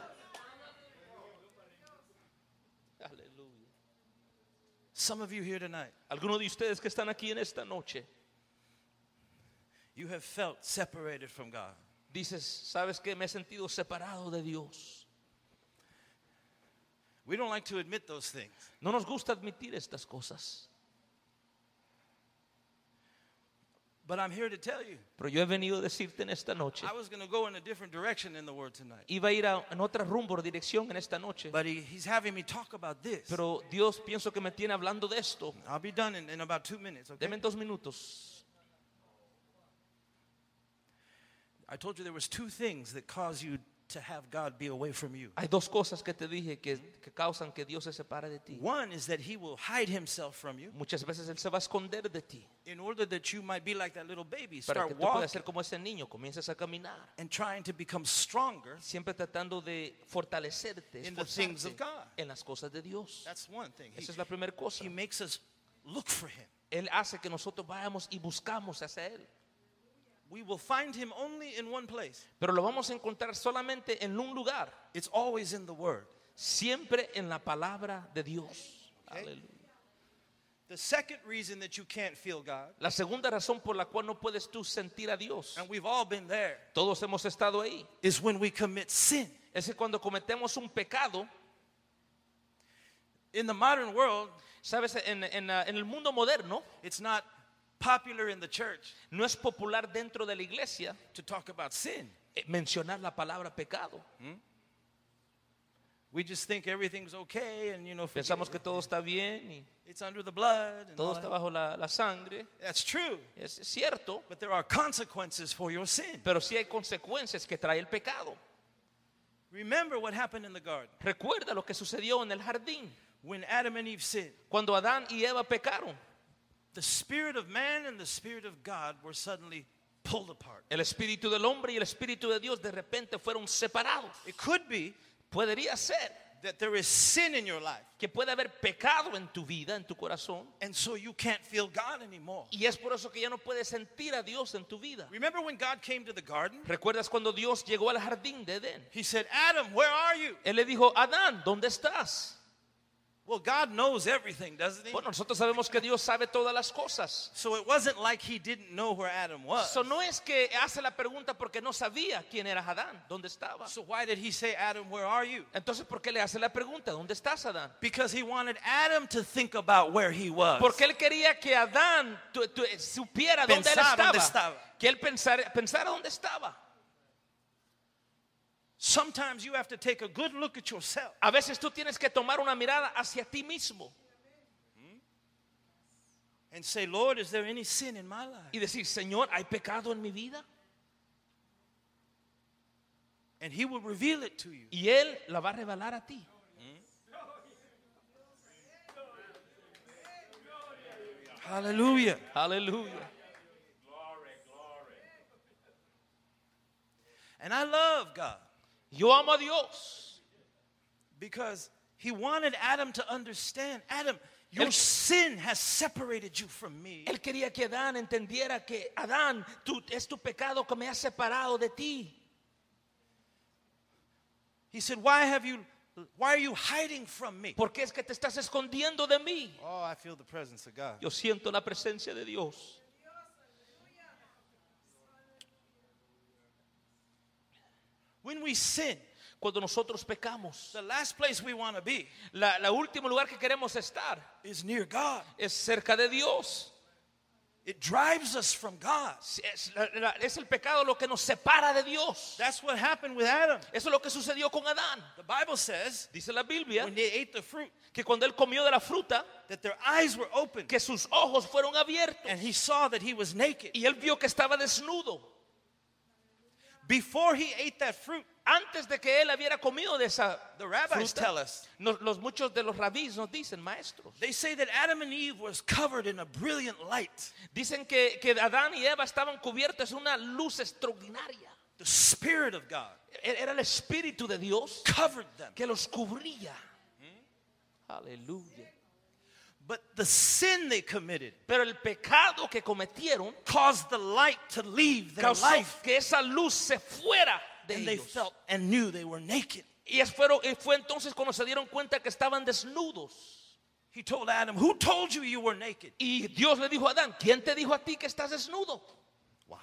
Aleluya. Some of you here tonight, Algunos de ustedes que están aquí en esta noche, you have felt separated from God. Dices, ¿sabes qué? Me he sentido separado de Dios. We don't like to admit those things. No nos gusta admitir estas cosas. But I'm here to tell you, Pero yo he venido a decirte en esta noche. I was going to go in a different direction in the word tonight. Iba a ir a, en otra rumbo dirección en esta noche. But he, he's having me talk about this. Pero Dios pienso que me tiene hablando de esto. I'll be done in, in about two minutes, okay? Deme dos minutos. I told you there was two things that cause you to have God be away from you. Hay dos cosas que te dije que, que causan que Dios se separe de ti. One is that he will hide himself from you Muchas veces Él se va a esconder de ti in order that you might be like that little baby, para start que tú puedas walking ser como ese niño, comiences a caminar, and trying to become stronger. siempre tratando de fortalecerte, In the things of esforzarte God. en las cosas de Dios. That's one thing. He, Esa es la primera cosa. he makes us look for him. Él hace que nosotros vayamos y buscamos hacia Él. We will find him only in one place. Pero lo vamos a encontrar solamente en un lugar, It's always in the word. siempre en la palabra de Dios. Okay. Aleluya. The second reason that you can't feel God, La segunda razón por la cual no puedes tú sentir a Dios, and we've all been there, todos hemos estado ahí, is when we commit sin. es que cuando cometemos un pecado, In the modern world, sabes, en, en, en el mundo moderno, it's not popular in the church no es popular dentro de la iglesia to talk about sin. eh, mencionar la palabra pecado. We just think everything's okay and you know Pensamos que todo está bien y it's under the blood and todo está bajo la, la sangre. That's true, Es cierto, but there are consequences for your sin. pero sí hay consecuencias que trae el pecado. Remember what happened in the garden Recuerda lo que sucedió en el jardín, when Adam and Eve sinned. cuando Adán y Eva pecaron. The spirit of man and the spirit of God were suddenly pulled apart. El espíritu del hombre y el espíritu de Dios de repente fueron separados. It could be Podría ser that there is sin in your life, que puede haber pecado en tu vida, en tu corazón, and so you can't feel God anymore. y es por eso que ya no puedes sentir a Dios en tu vida. Remember when God came to the garden? ¿Recuerdas cuando Dios llegó al jardín de Edén? He said, Adam, where are you? Él le dijo, Adán, ¿dónde estás? Well, God knows everything, doesn't he? Bueno, nosotros sabemos que Dios sabe todas las cosas. So it wasn't like he didn't know where Adam was. So no es que hace la pregunta porque no sabía quién era Adán, dónde estaba. So why did he say, Adam, where are you? Entonces, ¿por qué le hace la pregunta? ¿Dónde estás, Adán? Because he wanted Adam to think about where he was. Porque él quería que Adán tu- tu- supiera dónde él dónde estaba. estaba. Que él pensara, pensara dónde estaba. Sometimes you have to take a good look at yourself A veces tú tienes que tomar una mirada hacia ti mismo hmm? and say, Lord, is there any sin in my life? y decir, Señor, ¿hay pecado en mi vida? And he will reveal it to you. Y Él la va a revelar a ti. Hallelujah. Aleluya. And I love God Yo amo a Dios. because he wanted Adam to understand Adam, your Él- sin has separated you from me. Él quería que Adán entendiera que Adán, tú, es tu pecado que me ha separado de ti. He said, Why have you why are you hiding from me? ¿Por qué es que te estás escondiendo de mí? Oh, I feel the presence of God. Yo siento la presencia de Dios. When we sin, Cuando nosotros pecamos, the last place we want to be la, la último lugar que queremos estar is near God. es cerca de Dios. It drives us from God. Es, la- la- es el pecado lo que nos separa de Dios. That's what happened with Adam. Eso es lo que sucedió con Adán. The Bible says Dice la Biblia when they ate the fruit que cuando él comió de la fruta, that their eyes were open que sus ojos fueron abiertos and he saw that he was naked. y él vio que estaba desnudo. Before he ate that fruit, Antes de que él hubiera comido de esa the rabbis fruta, tell us nos- los muchos de los rabís nos dicen, maestros, they say that Adam and Eve was covered in a brilliant light. dicen que, que Adán y Eva estaban cubiertos de una luz extraordinaria. The Spirit of God E- Era el Espíritu de Dios covered them. que los cubría. Aleluya. But the sin they committed Pero el pecado que cometieron caused the light to leave their causó life. que esa luz se fuera de And they ellos. felt and knew they were naked. Y es- fueron- y fue entonces cuando se dieron cuenta que estaban desnudos. He told Adam, Who told you you were naked? Y Dios le dijo a Adán, ¿quién te dijo a ti que estás desnudo? Wow.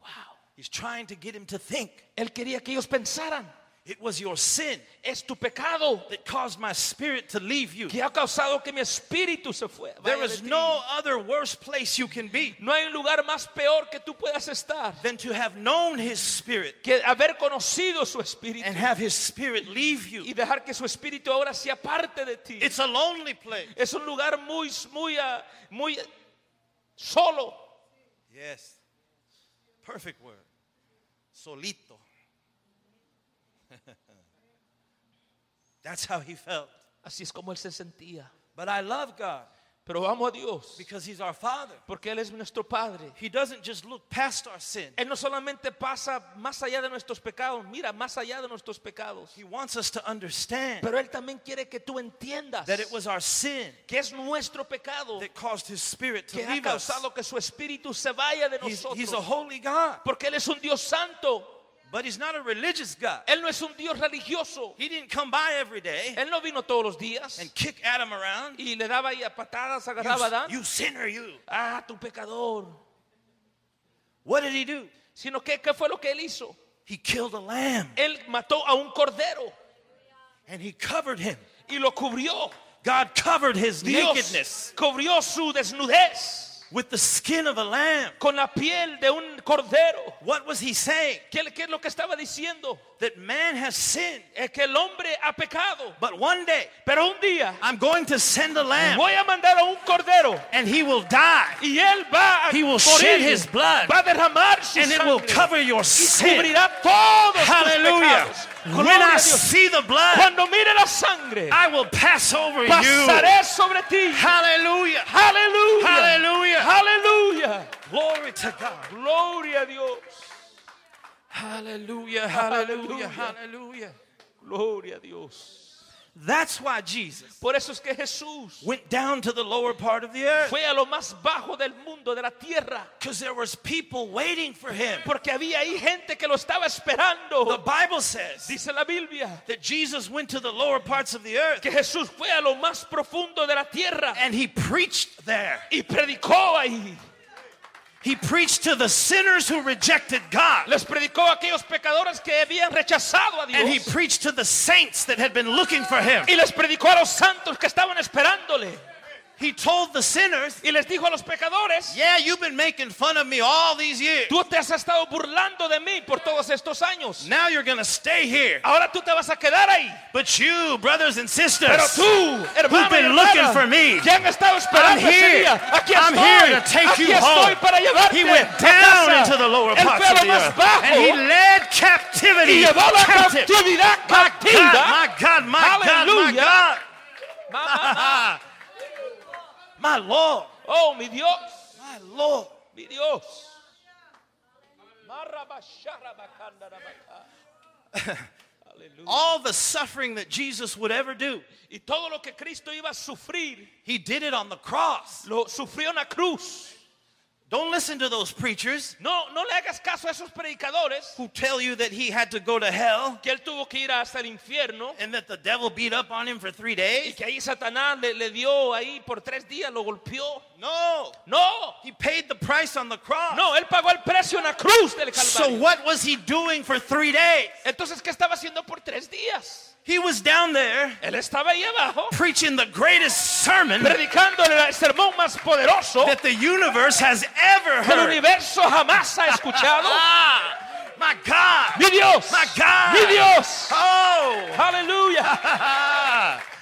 Wow. He's trying to get him to think. Él quería que ellos pensaran, It was your sin es tu pecado that caused my spirit to leave you. que ha causado que mi espíritu se fue. There is no other worse place you can be No hay un lugar más peor que tú puedas estar than to have known his spirit que haber conocido su espíritu and have his spirit leave y you. dejar que su espíritu ahora sea parte de ti. It's a lonely place. Es un lugar muy, muy, ah, muy solo. Yes. Perfect word. Solito. That's how he felt. Así es como él se sentía. But I love God Pero amo a Dios because he's our father. porque Él es nuestro Padre. He doesn't just look past our sin. Él no solamente pasa más allá de nuestros pecados, mira, más allá de nuestros pecados. He wants us to understand Pero Él también quiere que tú entiendas that it was our sin que es nuestro pecado that caused his spirit to que ha leave us. causado que su espíritu se vaya de He's, nosotros. he's a holy God, Porque Él es un Dios santo. But he's not a religious God. Él no es un Dios religioso. He didn't come by every day Él no vino todos los días and kick Adam around. y le daba ahí a patadas, You, agarraba a Adán. you sinner, you. Ah, tu pecador. What did he do? Sino que, ¿qué fue lo que Él hizo? He killed a lamb Él mató a un cordero and he covered him. y lo cubrió. God covered his Dios nakedness cubrió su desnudez with the skin of a lamb. con la piel de un cordero. What was he saying? ¿Qué, qué es lo que estaba diciendo? That man has sinned, Es que el hombre ha pecado. but one day Pero un día I'm going to send a lamb voy a mandar a un cordero and he will die y él va a He will morir, shed his blood, va a derramar su and it will cover your sin. cubrirá todos tus Hallelujah. When I see the blood, Cuando mire la sangre, I will pass over you. pasaré sobre ti. Hallelujah. Aleluya. Hallelujah. Aleluya. Glory to God. Gloria a Dios. Hallelujah. Hallelujah. Hallelujah. Gloria a Dios. That's why Jesus Por eso es que Jesús went down to the lower part of the earth. fue a lo más bajo del mundo, de la tierra. Because there was people waiting for him. Porque había ahí gente que lo estaba esperando. The Bible says Dice la Biblia that Jesus went to the lower parts of the earth que Jesús fue a lo más profundo de la tierra and he preached there. y predicó ahí. He preached to the sinners who rejected God. Les predicó a aquellos pecadores que habían rechazado a And he preached to the saints that had been looking for him. Y les predicó a los santos que estaban esperándole. He told the sinners, Y les dijo a los pecadores, Yeah, you've been making fun of me all these years. tú te has estado burlando de mí por todos estos años. Now you're going to stay here. Ahora tú te vas a quedar ahí. But you, brothers and sisters, Pero tú, hermano who've been y looking for me, que han estado I'm here. día, aquí I'm estoy, here to take aquí you estoy home. para llevarte He went a down casa. into the lower Él parts of the earth. bajo And he led y captivity llevó la captive. cautividad My God, my God, my God, my God. My Lord, Oh, mi Dios, my Lord. mi Dios. All the suffering that Jesus would ever do, Y todo lo que Cristo iba a sufrir, he did it on the cross. lo sufrió en la cruz. Don't listen to those preachers No, no le hagas caso a esos predicadores who tell you that he had to go to hell que él tuvo que ir hasta el infierno and that the devil beat up on him for three y days. que ahí Satanás le, le dio ahí por tres días, lo golpeó. No, No, he paid the price on the cross. no, él pagó el precio en la cruz del Calvario. So what was he doing for three days? Entonces, ¿qué estaba haciendo por tres días? He was down there Él estaba ahí abajo preaching the greatest sermon predicando el sermón más poderoso that the universe has ever que el heard. universo jamás ha escuchado. Ah, my God. Mi Dios, My God. mi Dios. Oh, Aleluya,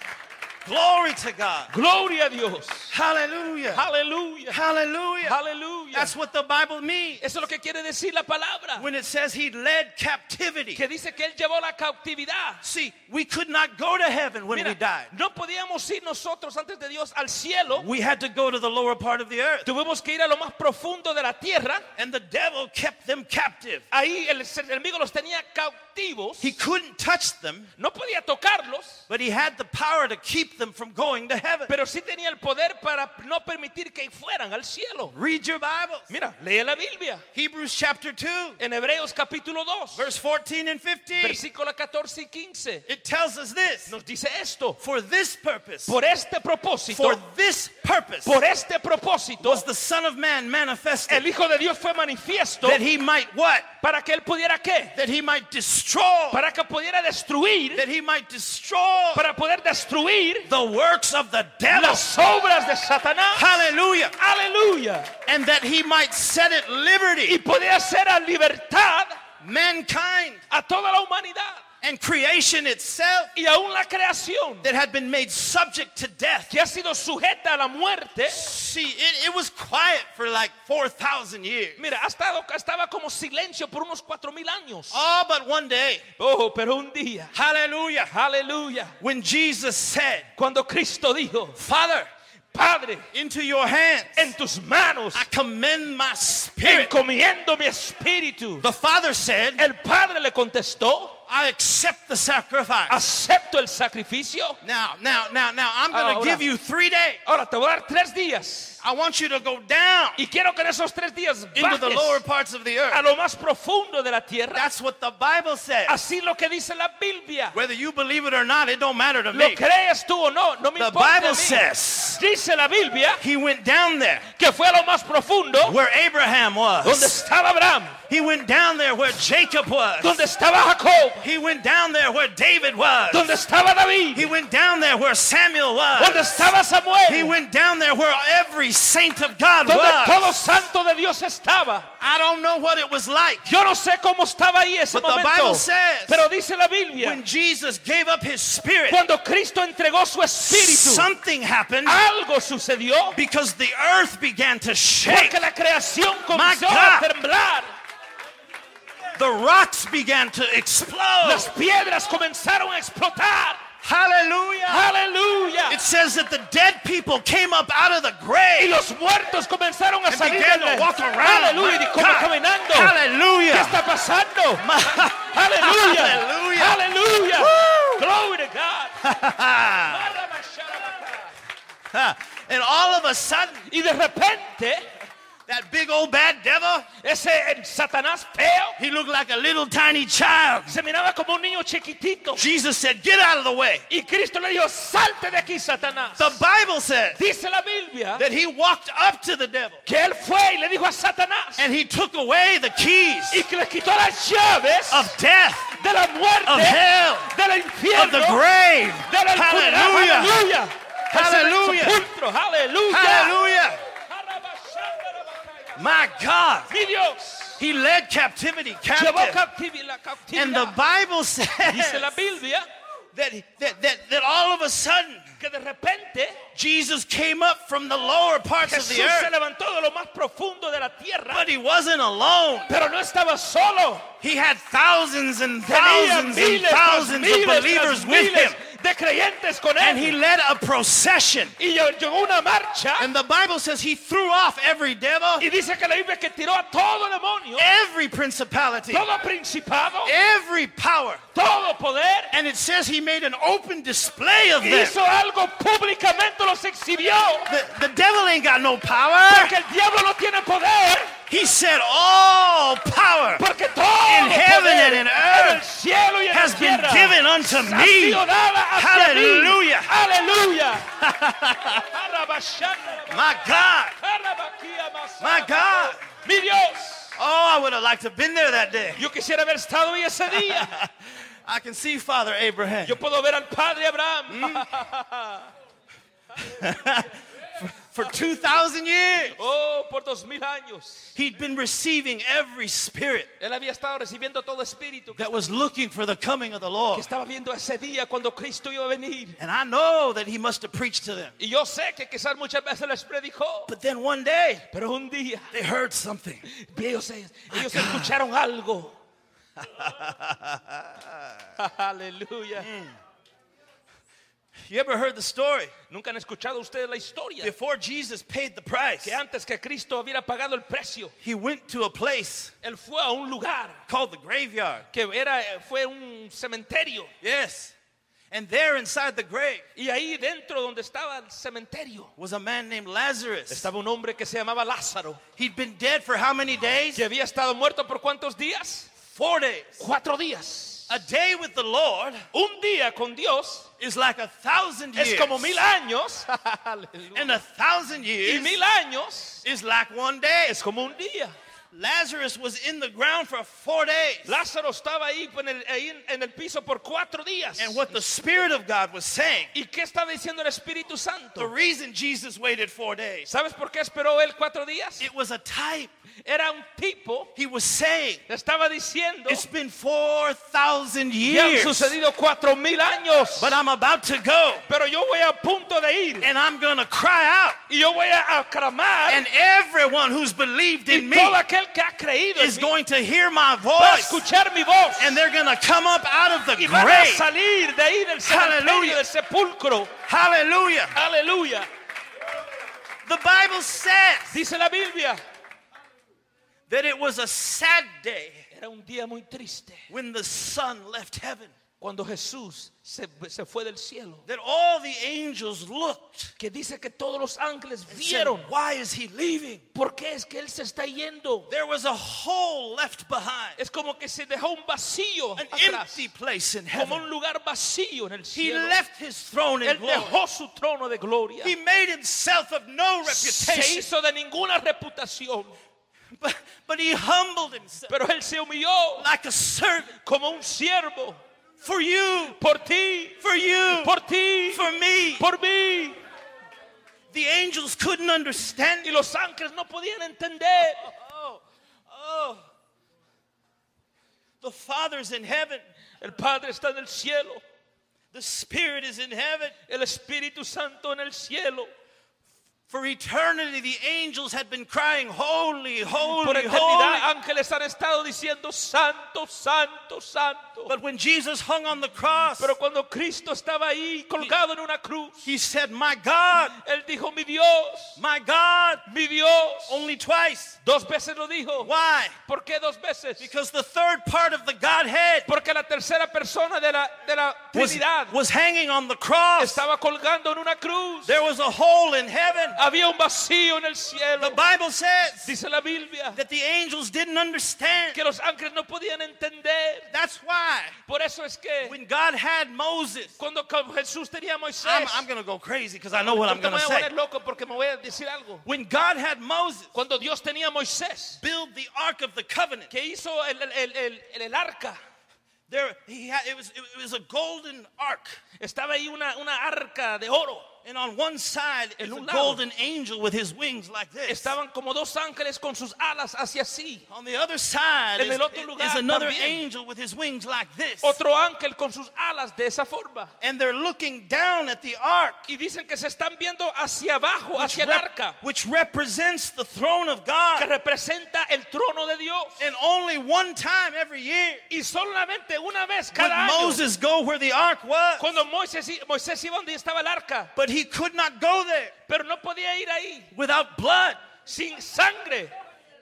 glory to God. gloria a Dios. Hallelujah. Hallelujah. Hallelujah. aleluya. That's what the Bible means Eso es lo que quiere decir la palabra. when it says he led captivity. Que dice que él llevó la cautividad. See, we could not go to heaven when Mira, we died. no podíamos ir nosotros antes de Dios al cielo. We had to go to the lower part of the earth. Tuvimos que ir a lo más profundo de la tierra. And the devil kept them captive. Ahí el enemigo los tenía cautivos. He couldn't touch them, No podía tocarlos, but he had the power to keep them from going to heaven. pero sí tenía el poder para no permitir que fueran al cielo. Read your Bibles. Mira, lee la Biblia. Hebrews chapter 2, En Hebreos capítulo 2, verse 14 and 15. versículo 14 y 15, It tells us this nos dice esto. For this purpose, Por este propósito, for this purpose, por este propósito, was the Son of Man manifested el Hijo de Dios fue manifiesto that he might what? para que él pudiera qué? That he might destroy, Para que pudiera destruir, that he might destroy para poder destruir the works of the devil. las obras de Satanás. Hallelujah. Aleluya. And that he might set at Y liberty poder hacer a libertad mankind a toda la humanidad and creation itself y aún la creación that had been made subject to death. que ha sido sujeta a la muerte. See, it, it was quiet for like 4,000 years. Mira, ha estado, estaba como silencio por unos cuatro mil años. Oh, but one day, Oh, pero un día, hallelujah, aleluya, when Jesus said, cuando Cristo dijo, Father, Padre, into your hands en tus manos I commend my spirit. encomiendo mi espíritu. The Father said, El Padre le contestó, I accept the sacrifice. acepto el sacrificio. Now, now, now, now, I'm going to give you three days. Ahora te voy a dar tres días I want you to go down y quiero que en esos tres días into the lower parts of the a earth. lo más profundo de la tierra. That's what the Bible says. Así lo que dice la Biblia. Whether you believe it or not, it don't matter to Lo me. crees tú o no, no me The importa. a Bible mí. says Dice la Biblia he went down there que fue a lo más profundo where Abraham donde was. estaba Abraham, He went down there where Jacob was. donde estaba Jacob, He went down there where David was. donde estaba David, He went down there where Samuel donde was. estaba Samuel, He went down there where every saint of God donde todo was. santo de Dios estaba. I don't know what it was like Yo no sé cómo estaba ahí ese But the Bible says pero dice la Biblia, when Jesus gave up his spirit, cuando Cristo entregó su espíritu, something happened algo sucedió because the earth began to shake. porque la creación comenzó a temblar, The rocks began to explode. las piedras comenzaron a explotar. Hallelujah. Hallelujah. It says that the dead people came up out of the grave. Y los muertos comenzaron a and salir began del- to walk around. Aleluya, y My como God. caminando. ¿Qué Hallelujah. está pasando? Hallelujah. Aleluya. Woo. Glory to God. and all of a sudden, Y de repente, that big old bad devil, ese Satanás feo he looked like a little tiny child. se miraba como un niño chiquitito. Jesus said, Get out of the way. Y Cristo le dijo, salte de aquí, Satanás. The Bible says Dice la Biblia that he walked up to the devil que él fue y le dijo a Satanás and he took away the keys y que le quitó las llaves of death, de la muerte, of hell, del of infierno, the grave. del Hallelujah. Hallelujah. Sepulcro. Aleluya. Hallelujah. My God. He led captivity captive. And the. Bible says that, that, that, that all of a sudden que de repente Jesus came up from the lower parts of Jesús the se earth. levantó de lo más profundo de la tierra, But he wasn't alone. pero no estaba solo. He had thousands and thousands and miles tras thousands of miles tras believers with him. De creyentes con And he led a procession. y llegó una marcha And the Bible says he threw off every devil, y dice que la Biblia que tiró a todo demonio, every principality, todo principado, every power. todo poder. And it says he made an open display of them. Hizo algo públicamente, los exhibió. The, the devil ain't got no power. Porque el diablo no tiene poder. He said all power In heaven and in earth el cielo y en has been given unto me. Hallelujah. Hallelujah. mí. Aleluya. Arabashana, My God. My God. Mi Dios. Oh, I would have liked to have been there that day. Yo quisiera haber estado ahí ese día. I can see Father Abraham. Yo puedo ver al padre Abraham. Mm. For 2,000 years, Oh, por dos mil años. he'd been receiving every spirit Él había estado recibiendo todo espíritu que that was looking for the coming of the Lord. estaba viendo ese día cuando Cristo iba a venir. And I know that he must have preached to them. Y yo sé que quizás muchas veces les predicó. But then one day, Pero un día they heard something. ellos, ellos escucharon algo. Aleluya. Mm. You ever heard the story? Nunca han escuchado ustedes la historia. Before Jesus paid the price, Que antes que Cristo hubiera pagado el precio, he went to a place él fue a un lugar called the graveyard. que era, eh, fue un cementerio. Yes. And there inside the grave Y ahí dentro donde estaba el cementerio was a man named Lazarus. estaba un hombre que se llamaba Lázaro, He'd been dead for how many days? que había estado muerto por cuántos días? Four days. Cuatro días. A day with the Lord Un día con Dios is like a thousand years. es como mil años. And a thousand y years mil años is like one day. es como un día. Lazarus was in the ground for four days. Lázaro estaba ahí, en el, ahí en- el piso por cuatro días. And what the Spirit of God was saying, ¿Y qué estaba diciendo el Espíritu Santo? the reason Jesus waited four days, ¿Sabes por qué esperó él cuatro días? it was a type. Era un tipo, He was saying, estaba diciendo, it's been 4,000 que han sucedido cuatro mil años, but I'm about to go. pero yo voy a punto de ir And I'm going to cry out. y yo voy a clamar And everyone who's believed y in me todo aquel que ha creído is going to hear my voice. escuchar mi voz And they're going to come up out of the y van a grave. salir de ahí del Hallelujah. del sepulcro. Hallelujah. Aleluya. The Bible says Dice la Biblia, that it was a sad day era un día muy triste when the Son left heaven. Cuando Jesús se, se fue del cielo. That all the angels looked Que dice que todos los ángeles and said, vieron. Why is he leaving? ¿Por qué es que él se está yendo? There was a hole left behind, Es como que se dejó un vacío an atrás. empty place in Como heaven. un lugar vacío en el He cielo. left his throne in Él glory. dejó su trono de gloria. He made himself of no Se reputation, hizo de ninguna reputación. but, but he humbled himself Pero él se humilló like a servant como un siervo. For you, Por ti, for you, por ti, for me. por mí. The angels couldn't understand Y los ángeles no podían entender. Oh, oh. oh. The Father's in heaven. El Padre está en el cielo. The Spirit is in heaven. El Espíritu Santo en el cielo. For eternity, the angels had been crying, Holy, Por holy, eternidad, holy. ángeles han estado diciendo santo, santo, santo. But when Jesus hung on the cross, Pero cuando Cristo estaba ahí colgado en una cruz, he said, My God, él dijo, mi Dios, my God, mi Dios. only twice. Dos veces lo dijo. Why? ¿Por qué dos veces? Because the third part of the Godhead Porque la tercera persona de la, de la was, Trinidad was hanging on the cross. estaba colgando en una cruz. There was a hole in heaven. Había un vacío en el cielo. The. Bible says Dice la Biblia that the angels didn't understand. que los ángeles no podían entender. That's why Por eso es que when God had Moses, cuando Jesús tenía a Moisés, I'm, I'm going to go crazy because I know what I'm going to say. loco porque me voy a decir algo. When God had Moses Cuando Dios tenía a Moisés, build the Ark of the Covenant, que hizo el- el- el- el arca, there he had, it, was, it was a golden ark. estaba ahí una, una arca de oro. And on one side is a lado. golden angel with his wings like this. Estaban como dos ángeles con sus alas hacia sí. On the other side En is, el otro lugar is another también. angel with his wings like this. Otro ángel con sus alas de esa forma. And they're looking down at the ark, Y dicen que se están viendo hacia abajo, which, hacia el arca, which represents the throne of God. que representa el trono de Dios. And only one time every year Y solamente una vez cada año, Moses go where the ark was. cuando Moisés, Moisés iba donde estaba el arca, But he could not go there pero no podía ir ahí without blood. sin sangre.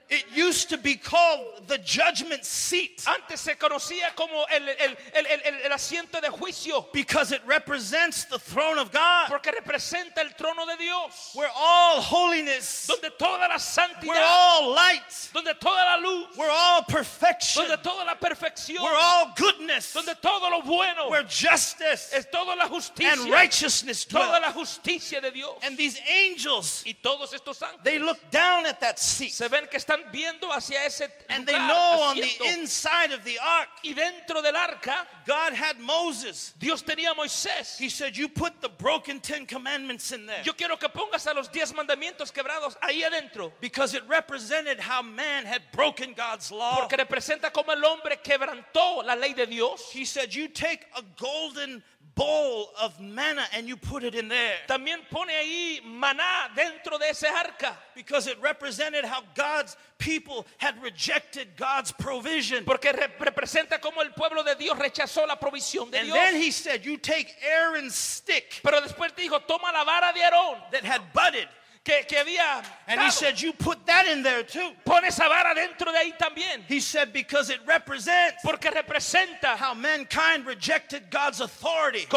It used to be called the judgment seat Antes se conocía como el, el- el- el- el- asiento de juicio, because it represents the throne of God, porque representa el trono de Dios, where all holiness, donde toda la santidad. where all light, donde toda la luz, where all perfection, donde toda la perfección, where all goodness, donde todo lo bueno, where justice es toda la justicia. and righteousness toda la justicia de Dios. And these angels, Y todos estos they look down at that seat se ven que están viendo hacia ese and they lugar, know on the asiento. inside of the ark, Y dentro del arca, God had Moses. Dios tenía a Moisés. He said, You put the broken Ten Commandments in there. Yo quiero que pongas a los diez mandamientos quebrados ahí adentro. Because it represented how man had broken God's law. Porque representa como el hombre quebrantó la ley de Dios. He said, You take a golden bowl of manna and you put it in there. También pone ahí maná dentro de ese arca. Because it represented how God's people had rejected God's provision. Porque re- representa como el pueblo de Dios rechazó la provisión de And Dios. then he said, You take Aaron's stick Pero después dijo, toma la vara de Aarón that had budded que, que había And he said, You put that in there too. pone esa vara dentro de ahí también. He said, Because it represents Porque representa how mankind rejected God's authority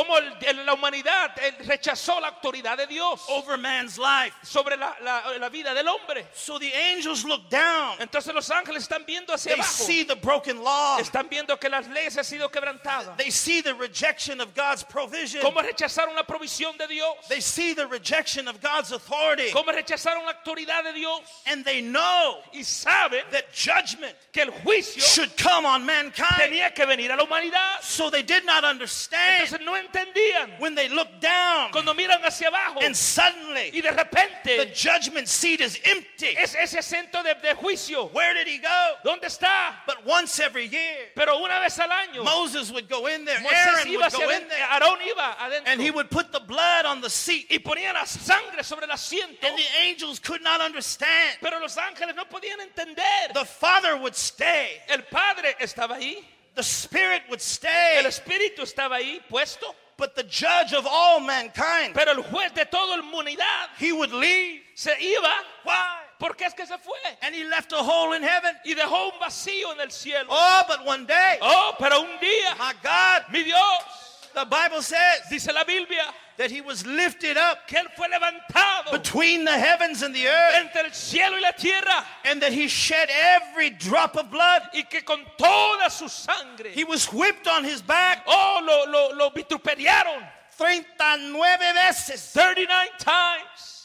el- la humanidad rechazó la autoridad de Dios over man's life. sobre la, la- la vida del hombre. So the angels look down. Entonces los ángeles están viendo hacia They abajo. see the broken law. Están viendo que las leyes han sido quebrantadas. They see the rejection of God's provision. Cómo rechazaron la provisión de Dios. They see the rejection of God's authority. Cómo rechazaron la autoridad de Dios. And they know Y saben that judgment que el juicio should come on mankind. tenía que venir a la humanidad. So they did not understand Entonces no entendían. when they looked down Cuando miran hacia abajo and suddenly y de the repente judgment seat is empty. es ese acento de, de juicio. Where did he go? ¿Dónde está? But once every year, Pero una vez al año Moses would go in there, Aaron iba would hacia go in adentro, there, Aarón iba and he would put the blood on the seat. y la sangre sobre el asiento. And the angels could not understand. Pero los ángeles no podían entender. The Father would stay, El Padre estaba ahí, the Spirit would stay, el Espíritu estaba ahí puesto, but the judge of all mankind, pero el juez de toda la humanidad he would leave. se iba. Why? ¿Por qué es que se fue? And he left a hole in heaven. Y dejó un vacío en el cielo. Oh, but one day, Oh, pero un día, my God, mi Dios, the Bible says dice la Biblia, that he was lifted up que Él fue levantado between the heavens and the earth, entre el cielo y la tierra and that he shed every drop of blood. y que con toda su sangre, He was whipped on his back oh, lo, lo, lo vituperiaron 39 veces 39 times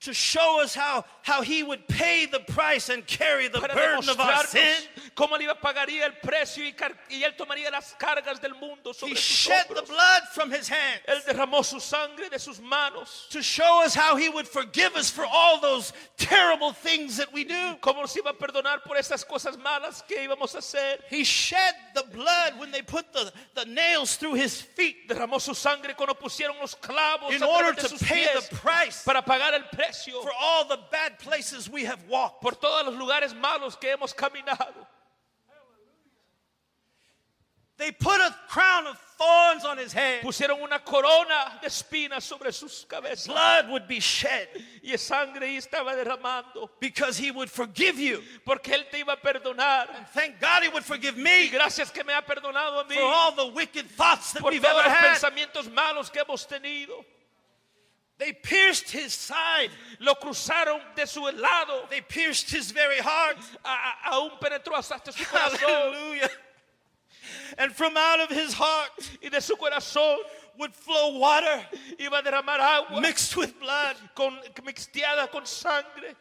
to show us how, how he would pay the price and carry the para burden of our sin. cómo Él iba pagaría el precio y, y Él tomaría las cargas del mundo He sus shed the blood from his hand Él derramó su sangre de sus manos. to show us how he would forgive us for all those terrible things that we do. ¿Cómo nos iba a perdonar por esas cosas malas que íbamos a hacer? He shed the blood when they put the, the nails through his feet Derramó su sangre cuando pusieron los clavos in order to pay the price para pagar el precio for all the bad places we have walked. por todos los lugares malos que hemos caminado. They put a crown of thorns on his head. Pusieron una corona de espinas sobre sus cabezas Blood would be shed y sangre estaba derramando because he would forgive you. porque Él te iba a perdonar. And thank God he would forgive Y me gracias que me ha perdonado a mí for all the wicked thoughts that por we've todos ever los had. pensamientos malos que hemos tenido. They pierced his side. Lo cruzaron de su lado, They pierced his very heart. a- aún penetró hasta su corazón Hallelujah. And from out of his heart y de su corazón would flow water iba a derramar agua mixed with blood. con, mixteada con sangre.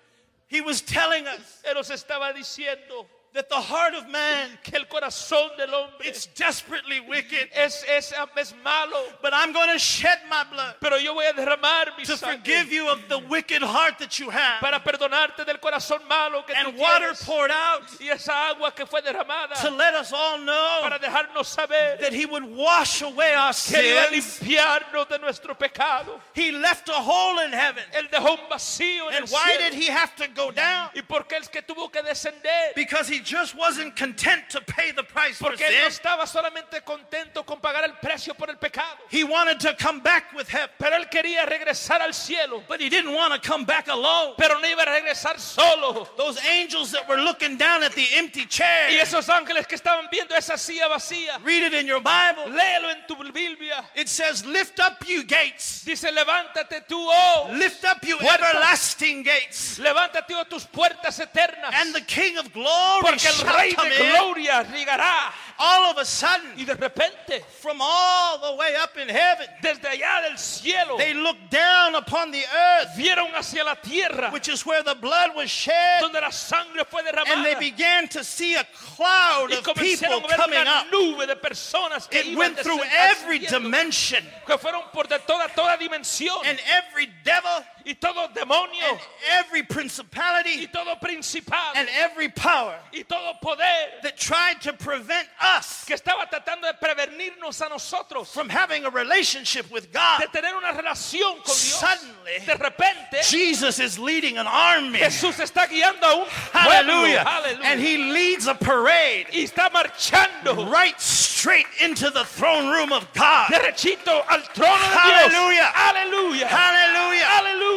He was telling us Él nos estaba diciendo that the heart of man que el corazón del hombre it's desperately wicked, es, es, es malo, but I'm going to shed my blood pero yo voy a derramar mi to sangre forgive you of the wicked heart that you have. para perdonarte del corazón malo que And water tienes. poured out y esa agua que fue derramada to let us all know para dejarnos saber that he would wash away our que iba a sins. limpiarnos de nuestro pecado. He left a hole in heaven. Él dejó un vacío en And el why cielo. did he have to go down? ¿Y por qué es que tuvo que descender? Because he just wasn't content to pay the price for él no sin. estaba solamente contento con pagar el precio por el pecado, He wanted to come back with heaven, pero él quería regresar al cielo, but he didn't want to come back alone. pero no iba a regresar solo. Those angels that were looking down at the empty chair. Y esos ángeles que estaban viendo esa silla vacía, read it in your Bible. léelo en tu Biblia. It says, Lift up, you gates. Dice, levántate tú, oh, Lift up, you Puertas. everlasting gates. levántate oh tus puertas eternas, And the King of glory porque el Rey de gloria llegará. All of a sudden, Y de repente, from all the way up in heaven, desde allá del cielo, they looked down upon the earth, vieron hacia la tierra, which is where the blood was shed, donde la sangre fue and they began to see a cloud of people coming up. nube de personas que It went through every dimension que fueron por de toda toda dimensión and every devil y todo demonio and every y principality todo principal and every power y todo poder that tried to prevent us que estaba tratando de prevenirnos a nosotros from having a relationship with God. de tener una relación con Dios. Suddenly, De repente, Jesus is leading an army. Jesús está guiando a un Hallelujah. And he leads a parade y está marchando right straight into the throne room of God. derechito al trono de Hallelujah. Dios. Aleluya. Hallelujah. Hallelujah. Hallelujah.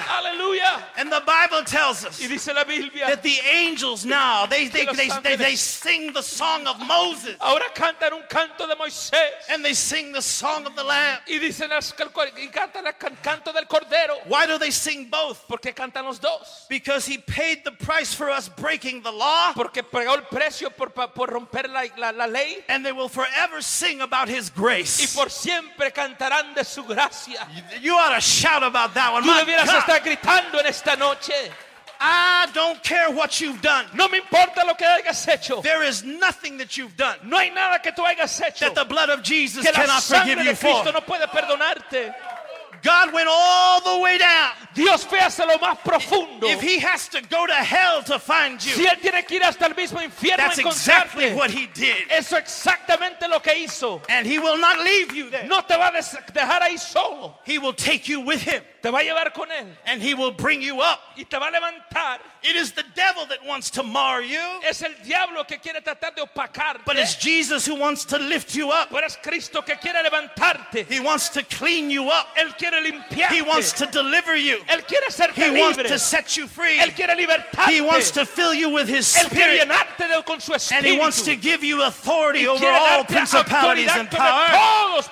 Aleluya. And the Bible tells us Y dice la Biblia, that the angels now they they, they, they, they sing the song of Moses ahora cantan un canto de Moisés. and they sing the song of the Lamb. Y dicen y cantan el canto del Cordero. Why do they sing both? ¿Por qué cantan los dos? Because he paid the price for us breaking the law, Porque pagó el precio por, por romper la, la- la ley. and they will forever sing about his grace. Y por siempre cantarán de su gracia. You ought to shout about that one. Tú debieras Estar gritando en esta noche. I don't care what you've done. No me importa lo que hayas hecho. There is nothing that you've done No hay nada que tú hayas hecho that the blood of Jesus que la cannot forgive sangre you de Cristo for. no puede perdonarte. God went all the way down. Dios fue hasta lo más profundo. If he has to go to hell to find you, Si él tiene que ir hasta el mismo infierno that's exactly what he did. eso exactamente lo que hizo. And he will not leave you there. No te va a dejar ahí solo. He will take you with him Te va a llevar con él and he will bring you up. y te va a levantar. It is the devil that wants to mar you, Es el diablo que quiere tratar de opacarte. but it's Jesus who wants to lift you up. Pero es Cristo que quiere levantarte. He wants to clean you up. Él quiere limpiarte. He wants to deliver you. Él quiere hacerte He wants to set you free. Él quiere libertarte. He wants to fill you with his Él quiere spirit. llenarte de, con su And he wants to give you authority over all principalities and powers.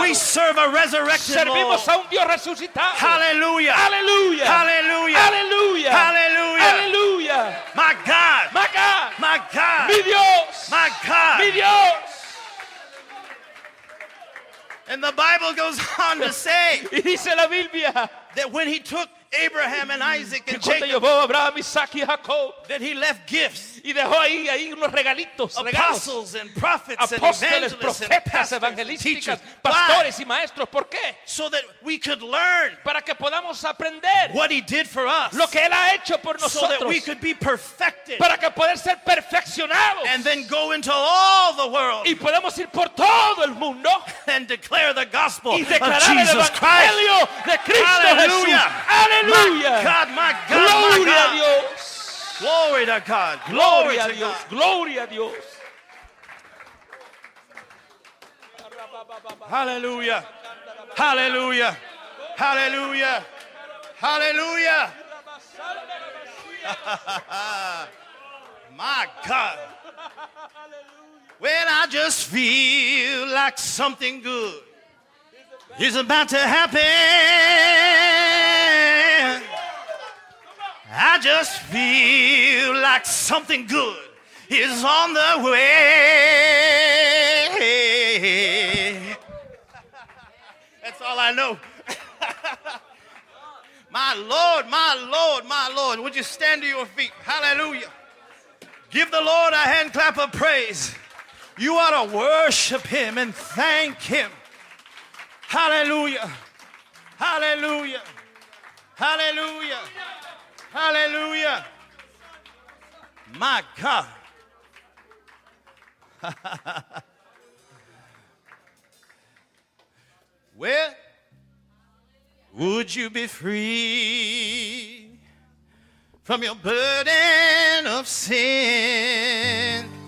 We serve a resurrected Servimos Lord. a un Dios resucitado. Hallelujah. Aleluya. Hallelujah. Aleluya. Hallelujah. Aleluya. My God. My God. My God. Mi Dios. My God. Mi Dios. And the Bible goes on to say Y dice la Biblia that when he took Abraham and Isaac and Jacob, llevó Abraham, Isaac y Jacob that he left gifts, y dejó ahí, ahí unos regalitos, regalos. apostles and prophets and Apóstoles, evangelists and profetas, pastors and evangelistas, teachers. Why? pastores y maestros. ¿Por qué? So that we could learn Para que podamos aprender what he did for us. lo que Él ha hecho por nosotros. So that we could be perfected Para que poder ser perfeccionados. and then go into all the world Y podemos ir por todo el mundo and declare the gospel y of declarar el Jesus Christ. evangelio de Cristo Hallelujah. Jesús. Aleluya. My God, my God, my Gloria a God. Dios. Glory to God. Glory Gloria a to Dios. God. Gloria a Dios. Hallelujah. Hallelujah. Hallelujah. Hallelujah. My God. When I just feel like something good is about to happen, I just feel like something good is on the way. That's all I know. my Lord, my Lord, my Lord. Would you stand to your feet? Hallelujah. Give the Lord a hand clap of praise. You ought to worship him and thank him. Hallelujah. Hallelujah. Hallelujah. Hallelujah. My God. well, would you be free from your burden of sin?